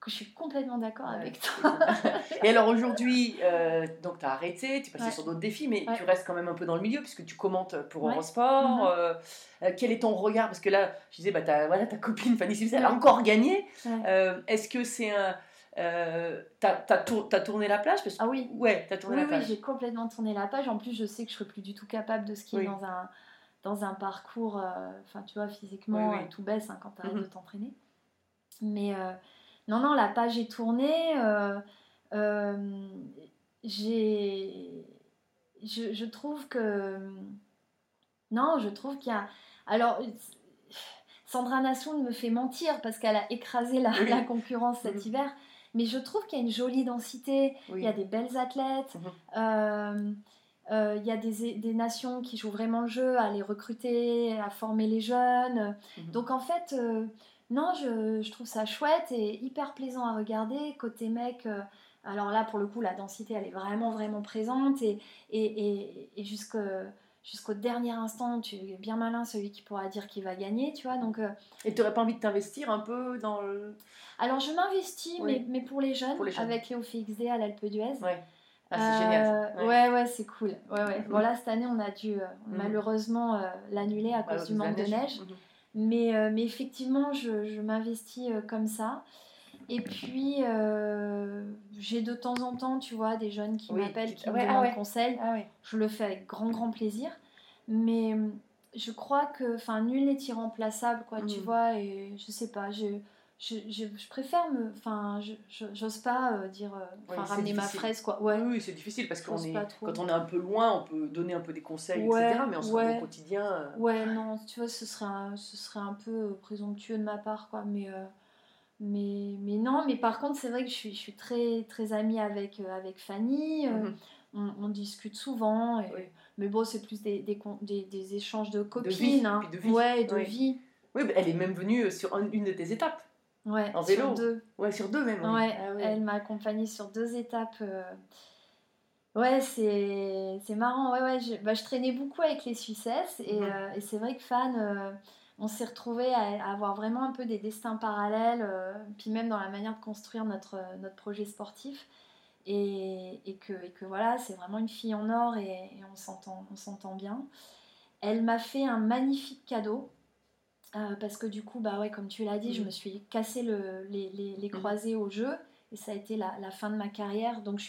Que je suis complètement d'accord Ouais, avec toi. [LAUGHS] Et alors aujourd'hui, euh, donc tu as arrêté, tu es passé Ouais. sur d'autres défis, mais tu restes quand même un peu dans le milieu puisque tu commentes pour. Eurosport. Mhm. euh, euh, quel est ton regard? Parce que là, je disais, bah, t'as- voilà, ta copine Fanny Sims, elle a encore gagné. Est-ce que c'est un. Euh, t'as, t'as tour- t'as tourné la plage parce que, Ah oui, Ouais, t'as tourné oui, la oui, plage. j'ai complètement tourné la page. En plus, je sais que je serais plus du tout capable de skier Oui. dans, un, dans un parcours, euh, enfin, tu vois, physiquement, Oui, euh, tout baisse hein, quand tu arrêtes Mhm. de t'entraîner. Mais euh, non, non, la page est tournée. j'ai. Je, je trouve que. Non, je trouve qu'il y a. Alors. Sandra Nassoun me fait mentir parce qu'elle a écrasé la concurrence cet Mhm. hiver. Mais je trouve qu'il y a une jolie densité, Oui. il y a des belles athlètes, Mhm. euh, euh, il y a des, des nations qui jouent vraiment le jeu, à les recruter, à former les jeunes. Mhm. Donc en fait, euh, non, je, je trouve ça chouette et hyper plaisant à regarder. Côté mec, alors là, pour le coup, la densité, elle est vraiment, vraiment présente. Et, et, et, et jusque- jusqu'au dernier instant, tu es bien malin, celui qui pourra dire qu'il va gagner, tu vois. Donc, euh, Et t'aurais pas envie de t'investir un peu dans le. alors je m'investis, Oui. mais, mais pour les jeunes, Pour les jeunes. avec Léo FXD à l'Alpe d'Huez. Ouais. Ah, c'est Euh, génial. Ouais, ouais, c'est cool. Ouais, ouais. Mhm. Bon, là, cette année, on a dû euh, Mhm. malheureusement l'annuler à cause du manque de neige. Mhm. Mais, mais effectivement, je, je m'investis comme ça. Et puis, euh, j'ai de temps en temps, tu vois, des jeunes qui Oui, m'appellent, qui- ouais, me ah demandent ouais. conseil. Ah. Je le fais avec grand, grand plaisir. Mais euh, je crois que, enfin, nul n'est irremplaçable, quoi, tu Mhm. vois. Et je sais pas, je, je, je, je préfère me. Enfin, j'ose pas euh, dire. Enfin, ramener ma fraise, quoi. Ouais. Oui, c'est difficile parce trop. quand on est un peu loin, on peut donner un peu des conseils, etc. Mais rend ouais. au quotidien. euh, Ouais, non, tu vois, ce serait un, ce serait un peu présomptueux de ma part, quoi. Mais, mais, mais non, mais par contre, c'est vrai que je suis, je suis très, très amie avec, euh, avec Fanny. euh, Mhm. on, on discute souvent. Et, Oui. Mais bon, c'est plus des, des, con- des, des échanges de copines. vie, hein. de vie. Ouais, de Oui. vie. Oui, elle est même venue sur une de tes étapes. Ouais, en vélo. Sur deux. Ouais, sur deux même. Ouais, ah elle m'a accompagnée sur deux étapes. Ouais, c'est marrant. Ouais, ouais, je, bah, je, traînais beaucoup avec les Suissesses et, mhm. et c'est vrai que fan, on s'est retrouvés à, avoir vraiment un peu des destins parallèles, puis même dans la manière de construire notre, notre projet sportif. Et, et, que, et que voilà, c'est vraiment une fille en or et, et on s'entend bien. Elle m'a fait un magnifique cadeau. Euh, parce que du coup, bah ouais, comme tu l'as dit, je mm. me suis cassé le, les, les, les, mm. croisés au jeu et ça a été la, la fin de ma carrière. Donc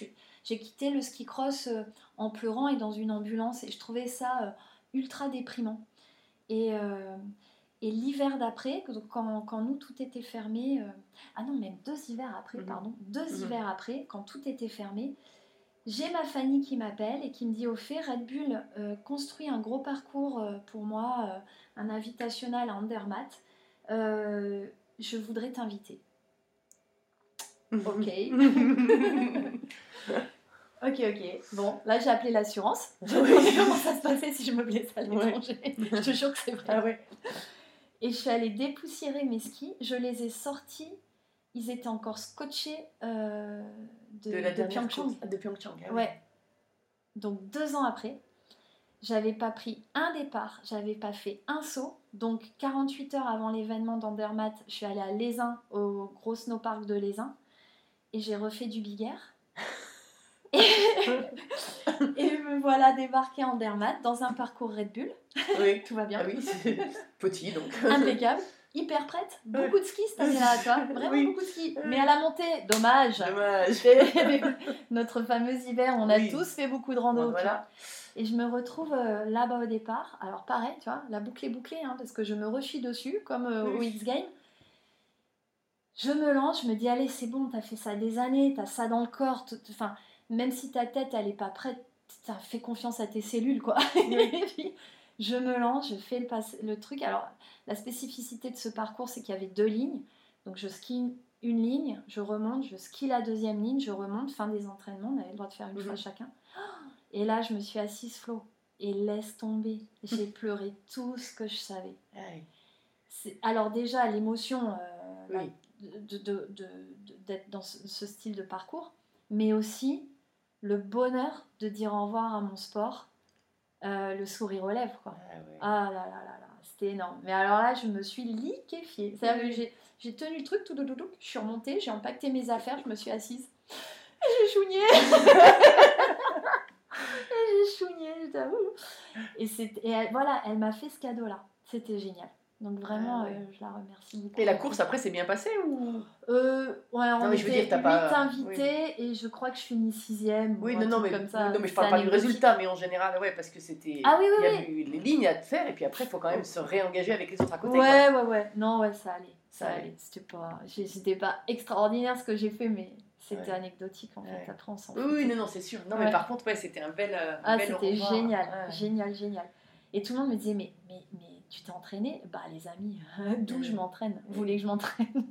j'ai quitté le ski cross euh, en pleurant et dans une ambulance et je trouvais ça euh, ultra déprimant. Et, et l'hiver d'après, quand, quand, nous tout était fermé, ah non, même deux hivers après, mm. pardon, deux hivers après, quand tout était fermé, j'ai ma Fanny qui m'appelle et qui me dit au fait, Red Bull euh, construit un gros parcours euh, pour moi, euh, un invitational à Andermatt. je voudrais t'inviter. Ok. [LAUGHS] ok, ok. Bon, là j'ai appelé l'assurance. [LAUGHS] Comment ça se passait si je me blessais à l'étranger? je te jure que c'est vrai. Ah et je suis allée dépoussiérer mes skis. Je les ai sortis ils étaient encore scotchés euh, de, de, la de Pyeongchang. De Pyeongchang ah ouais. Donc deux ans après, j'avais pas pris un départ, j'avais pas fait un saut. Donc 48 heures avant l'événement d'Andermatt, je suis allée à Lézin, au gros snowpark de Lézin, et j'ai refait du big air. [LAUGHS] et, me voilà débarquée en Andermatt dans un parcours Red Bull. Oui. [LAUGHS] Tout va bien. Ah oui, petit donc. Impeccable hyper prête. Beaucoup de ski cette année-là, toi. [LAUGHS] Vraiment beaucoup de ski. Mais à la montée, dommage. Dommage. Notre fameux hiver, on a tous fait beaucoup de rando. voilà. Et je me retrouve euh, là-bas au départ. Alors pareil, tu vois, la boucle est bouclée, hein, parce que je me rechie dessus, comme euh, au X Game. Je me lance, je me dis, allez, c'est bon, t'as fait ça des années, t'as ça dans le corps. Enfin, même si ta tête, elle est pas prête, t'as fait confiance à tes cellules, quoi. [LAUGHS] Et puis, je me lance, je fais le, le truc. Alors, la spécificité de ce parcours, c'est qu'il y avait deux lignes. Donc, je skie une ligne, je remonte, je skie la deuxième ligne, je remonte, fin des entraînements, on avait le droit de faire une mhm. fois chacun. Et là, je me suis assise flot et laisse tomber. J'ai [LAUGHS] pleuré tout ce que je savais. Alors déjà, l'émotion euh, d'être dans ce, style de parcours, mais aussi le bonheur de dire au revoir à mon sport euh, le sourire aux lèvres. Quoi. Ah, ah, là là là là, c'était énorme. Mais alors là, je me suis liquéfiée. j'ai tenu le truc, tout, tout, je suis remontée, j'ai empaqueté mes affaires, je me suis assise. J'ai chougné [LAUGHS] J'ai chougné, Et, et voilà, elle m'a fait ce cadeau-là. C'était génial. Donc vraiment, ah euh, je la remercie beaucoup. Et la course après c'est bien passé ou? Euh, Ouais, on non, mais je veux dire, t'as pas... invités et je crois que je finis sixième. Oui, non, non, mais, comme ça, non, mais je parle pas du résultat, mais en général, ouais, parce que c'était. Ah oui, oui, Il y a eu les lignes à faire et puis après, il faut quand même se réengager avec les autres à côté. Ouais, ouais, ouais. Non, ouais, ça allait. Ça, allait. C'était pas, c'était pas extraordinaire ce que j'ai fait, mais c'était anecdotique en fait. Après, on s'en Oui, oui, non, non, c'est sûr. Non, mais par contre, ouais, c'était un bel. Euh, ah, c'était génial, génial, génial. Et tout le monde me disait, mais, mais, mais tu t'es entraîné Bah les amis, [LAUGHS] d'où je m'entraîne? Vous voulez que je m'entraîne? [LAUGHS]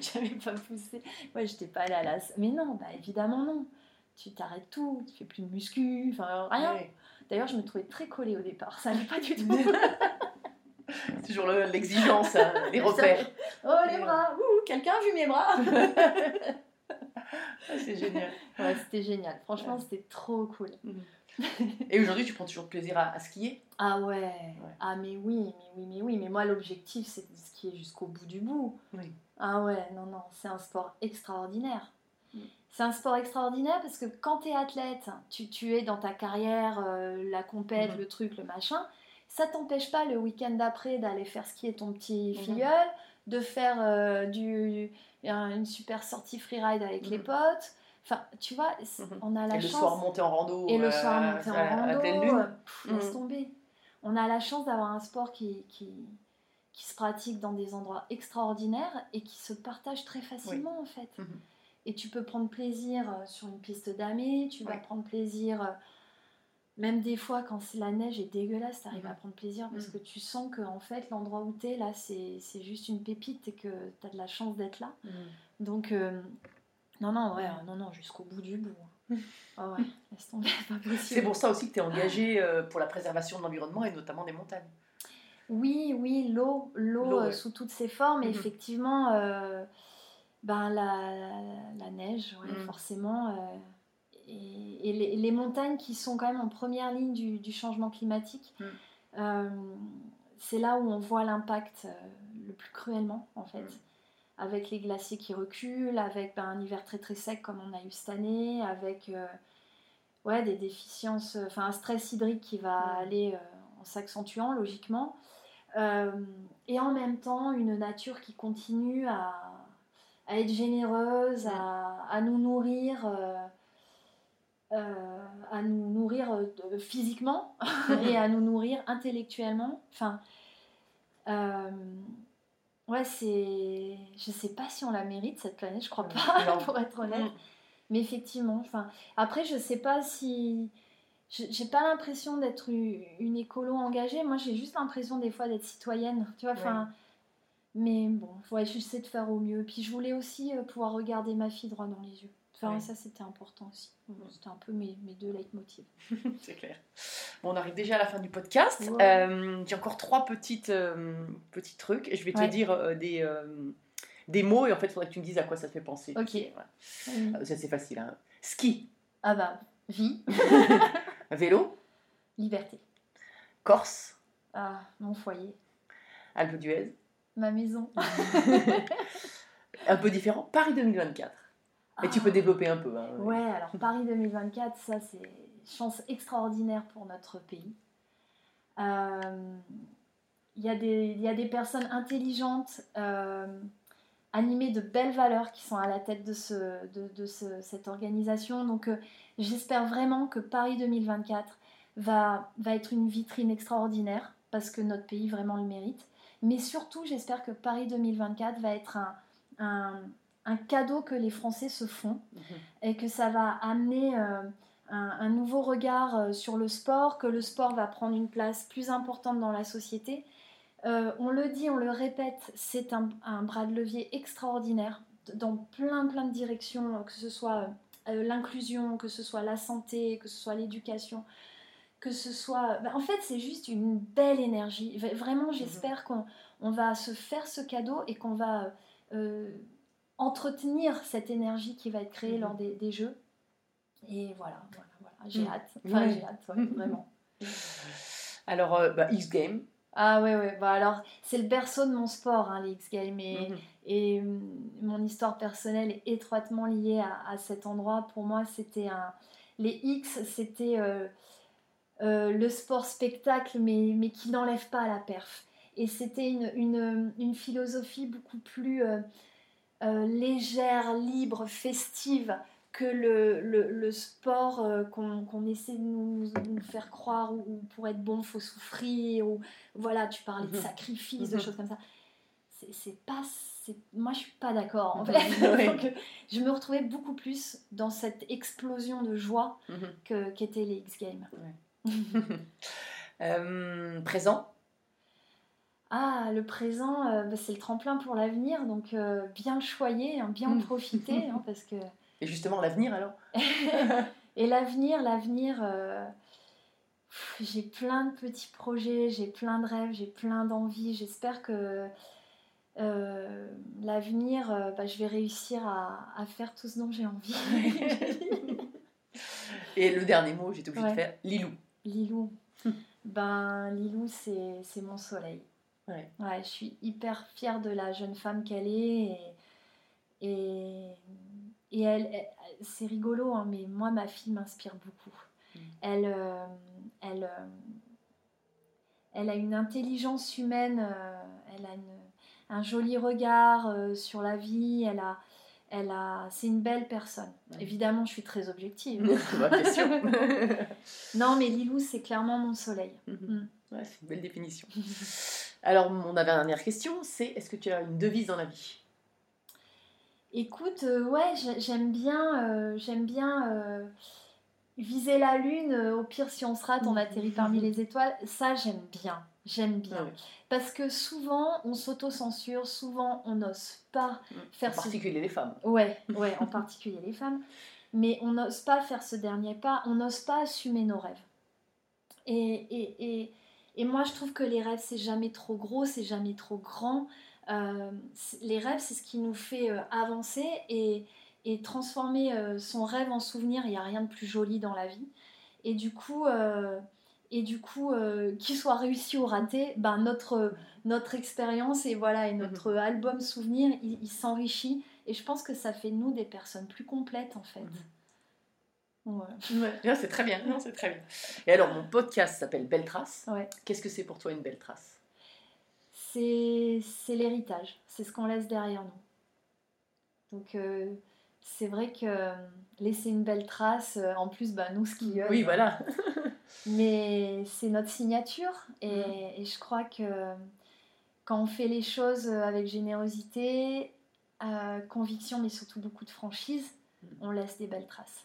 J'avais pas poussé. Ouais, j'étais pas allée à la... Mais non, bah évidemment non. Tu t'arrêtes tout, tu fais plus de muscu, enfin rien. D'ailleurs, je me trouvais très collée au départ, ça n'allait pas du [LAUGHS] tout. toujours l'exigence, hein, les repères. Oh les bras, quelqu'un a vu mes bras C'est génial. Ouais, c'était génial. Franchement, c'était trop cool. Mhm. Et aujourd'hui, tu prends toujours plaisir à, skier? Ah ouais. Ah mais oui, mais oui, mais oui. Mais moi, l'objectif, c'est de skier jusqu'au bout du bout. Oui. Ah ouais, non, non, c'est un sport extraordinaire. Mm. C'est un sport extraordinaire parce que quand tu es athlète, tu, tu, es dans ta carrière, euh, la compète, mm-hmm. le truc, le machin. Ça t'empêche pas le week-end d'après d'aller faire skier ton petit mm-hmm. filleul, de faire euh, du, une super sortie freeride avec les mm-hmm. potes, Enfin, tu vois, mhm. on a la chance. Et le soir monter en rando. Et le soir euh, monter en rando. Laisse tomber. On a la chance d'avoir un sport qui, qui, qui, se pratique dans des endroits extraordinaires et qui se partage très facilement en fait. Mhm. Et tu peux prendre plaisir euh, sur une piste damée, tu vas prendre plaisir. Même des fois, quand la neige est dégueulasse, tu arrives à prendre plaisir parce que tu sens que en fait, l'endroit où tu es, là, c'est juste une pépite et que tu as de la chance d'être là. Donc, non, non, ouais, non, non, jusqu'au bout du bout. Ah ouais, [LAUGHS] C'est pour ça aussi que tu es engagé euh, pour la préservation de l'environnement et notamment des montagnes. Oui, oui, l'eau, l'eau euh, ouais. sous toutes ses formes, et Mhm. effectivement, euh, ben, la, la neige, ouais, Mhm. forcément, euh, et, et les, les montagnes qui sont quand même en première ligne du, du changement climatique, Mhm. euh, c'est là où on voit l'impact le plus cruellement, en fait. Avec les glaciers qui reculent, avec ben, un hiver très très sec comme on a eu cette année, avec euh, ouais, des déficiences, euh, enfin un stress hydrique qui va aller euh, en s'accentuant logiquement. Euh, et en même temps, une nature qui continue à, à être généreuse, à, à nous nourrir, à nous nourrir physiquement [LAUGHS] et à nous nourrir intellectuellement. Enfin, ouais, c'est. Je sais pas si on la mérite cette planète, je crois pas, Non. [LAUGHS] pour être honnête. Mm. Mais effectivement, enfin, après, je sais pas si. je- J'ai pas l'impression d'être une écolo engagée. Moi, j'ai juste l'impression des fois d'être citoyenne. Tu vois, enfin. Mais bon, ouais, j'essaie de faire au mieux. Puis je voulais aussi euh, pouvoir regarder ma fille droit dans les yeux. Enfin, Ouais. ça, c'était important aussi. C'était un peu mes, mes deux leitmotivs. [LAUGHS] C'est clair. Bon, on arrive déjà à la fin du podcast. Ouais. Euh, J'ai encore trois petites, euh, petits trucs. Je vais te Ouais. dire euh, des, des mots et en fait, il faudrait que tu me dises à quoi ça te fait penser. Ok. Oui. Euh, Ça, c'est facile. hein. Ski, Ah bah, vie, [LAUGHS] vélo, liberté. Corse, Ah, mon foyer, Alpe d'Huez. ma maison. [LAUGHS] Un peu différent, Paris 2024. Et tu peux développer un peu. hein. Ouais, alors Paris 2024, ça c'est chance extraordinaire pour notre pays. Euh, Il y, des- il y a des personnes intelligentes, euh, animées de belles valeurs qui sont à la tête de, ce, de, de ce- cette organisation. Donc euh, j'espère vraiment que Paris 2024 va, va être une vitrine extraordinaire parce que notre pays vraiment le mérite. Mais surtout, j'espère que Paris 2024 va être un, un- un cadeau que les Français se font Mhm. et que ça va amener euh, un, un nouveau regard euh, sur le sport, que le sport va prendre une place plus importante dans la société. Euh, on le dit, on le répète, c'est un, un bras de levier extraordinaire dans plein plein de directions, que ce soit euh, l'inclusion, que ce soit la santé, que ce soit l'éducation, que ce soit... bah, en fait, c'est juste une belle énergie. Vraiment, j'espère qu'on on va se faire ce cadeau et qu'on va euh, entretenir cette énergie qui va être créée Mhm. lors des, des jeux. Et voilà, voilà, voilà. j'ai Mhm. hâte. Enfin, j'ai hâte, ouais, vraiment. Alors, euh, bah, X Games. Ah ouais, ouais. Bah alors, c'est le berceau de mon sport, hein, les X-Games. Et, Mhm. et hum, mon histoire personnelle est étroitement liée à, à cet endroit. Pour moi, c'était un. Les X, c'était euh, euh, le sport spectacle, mais, mais qui n'enlève pas à la perf. Et c'était une, une, une philosophie beaucoup plus euh, légère, libre, festive que le, le, le sport euh, qu'on essaie de nous, nous faire croire où, où pour être bon, faut souffrir. Ou, voilà, tu parlais de Mhm. sacrifice, de Mhm. choses comme ça. C'est- pas. Moi, je suis pas d'accord en Mhm. fait. [LAUGHS] Donc, je me retrouvais beaucoup plus dans cette explosion de joie que- qu'étaient les X Games. [LAUGHS] Euh, présent. Ah, le présent, euh, bah, c'est le tremplin pour l'avenir, donc euh, bien le choyer, hein, bien en Mm. profiter, hein, [LAUGHS] parce que Et justement, l'avenir alors? [LAUGHS] Et l'avenir, l'avenir, euh, j'ai plein de petits projets, j'ai plein de rêves, j'ai plein d'envies. J'espère que l'avenir, bah, je vais réussir à, à faire tout ce dont j'ai envie. [LAUGHS] Et le dernier mot, j'étais obligée Ouais. de faire Lilou. Lilou, ben Lilou, c'est mon soleil. Ouais. Ouais, je suis hyper fière de la jeune femme qu'elle est. Et, et, et elle, elle- c'est rigolo, hein, mais moi, ma fille m'inspire beaucoup. Mm. Elle, euh, elle, euh, elle a une intelligence humaine, euh, elle a une- un joli regard sur la vie, elle a, elle a, c'est une belle personne. Ouais. Évidemment, je suis très objective. [LAUGHS] [LAUGHS] Non, mais Lilou, c'est clairement mon soleil. Mhm. Ouais, c'est une belle définition. [LAUGHS] Alors, mon dernière question, c'est est-ce que tu as une devise dans la vie? Écoute, euh, ouais, j'ai- j'aime bien, euh, j'aime bien euh, viser la lune. au pire, si on se rate, on atterrit parmi les étoiles. Ça, j'aime bien. J'aime bien. Ouais. Parce que souvent, on s'auto-censure, souvent, on n'ose pas faire En ce... particulier les femmes. Ouais, [LAUGHS] ouais, en particulier les femmes. Mais on n'ose pas faire ce dernier pas, on n'ose pas assumer nos rêves. Et, et, et, Et moi, je trouve que les rêves, c'est jamais trop gros, c'est jamais trop grand. Euh, les rêves, c'est ce qui nous fait euh, avancer et, et transformer euh, son rêve en souvenir. Il n'y a rien de plus joli dans la vie. Et du coup, et du coup qu'il soit réussi ou raté, ben notre, notre expérience et, voilà, et notre album souvenir, il, s'enrichit. Et je pense que ça fait nous des personnes plus complètes en fait. Ouais. c'est très bien. c'est très bien. Et alors, mon podcast s'appelle Belle Trace. Ouais. Qu'est-ce que c'est pour toi une belle trace? C'est l'héritage. C'est ce qu'on laisse derrière nous. Donc, euh, c'est vrai que euh, laisser une belle trace, euh, en plus, bah, nous skieurs. Oui, voilà. [LAUGHS] mais c'est notre signature. Et, mm. et, je crois que quand on fait les choses avec générosité, conviction, mais surtout beaucoup de franchise, mm. on laisse des belles traces.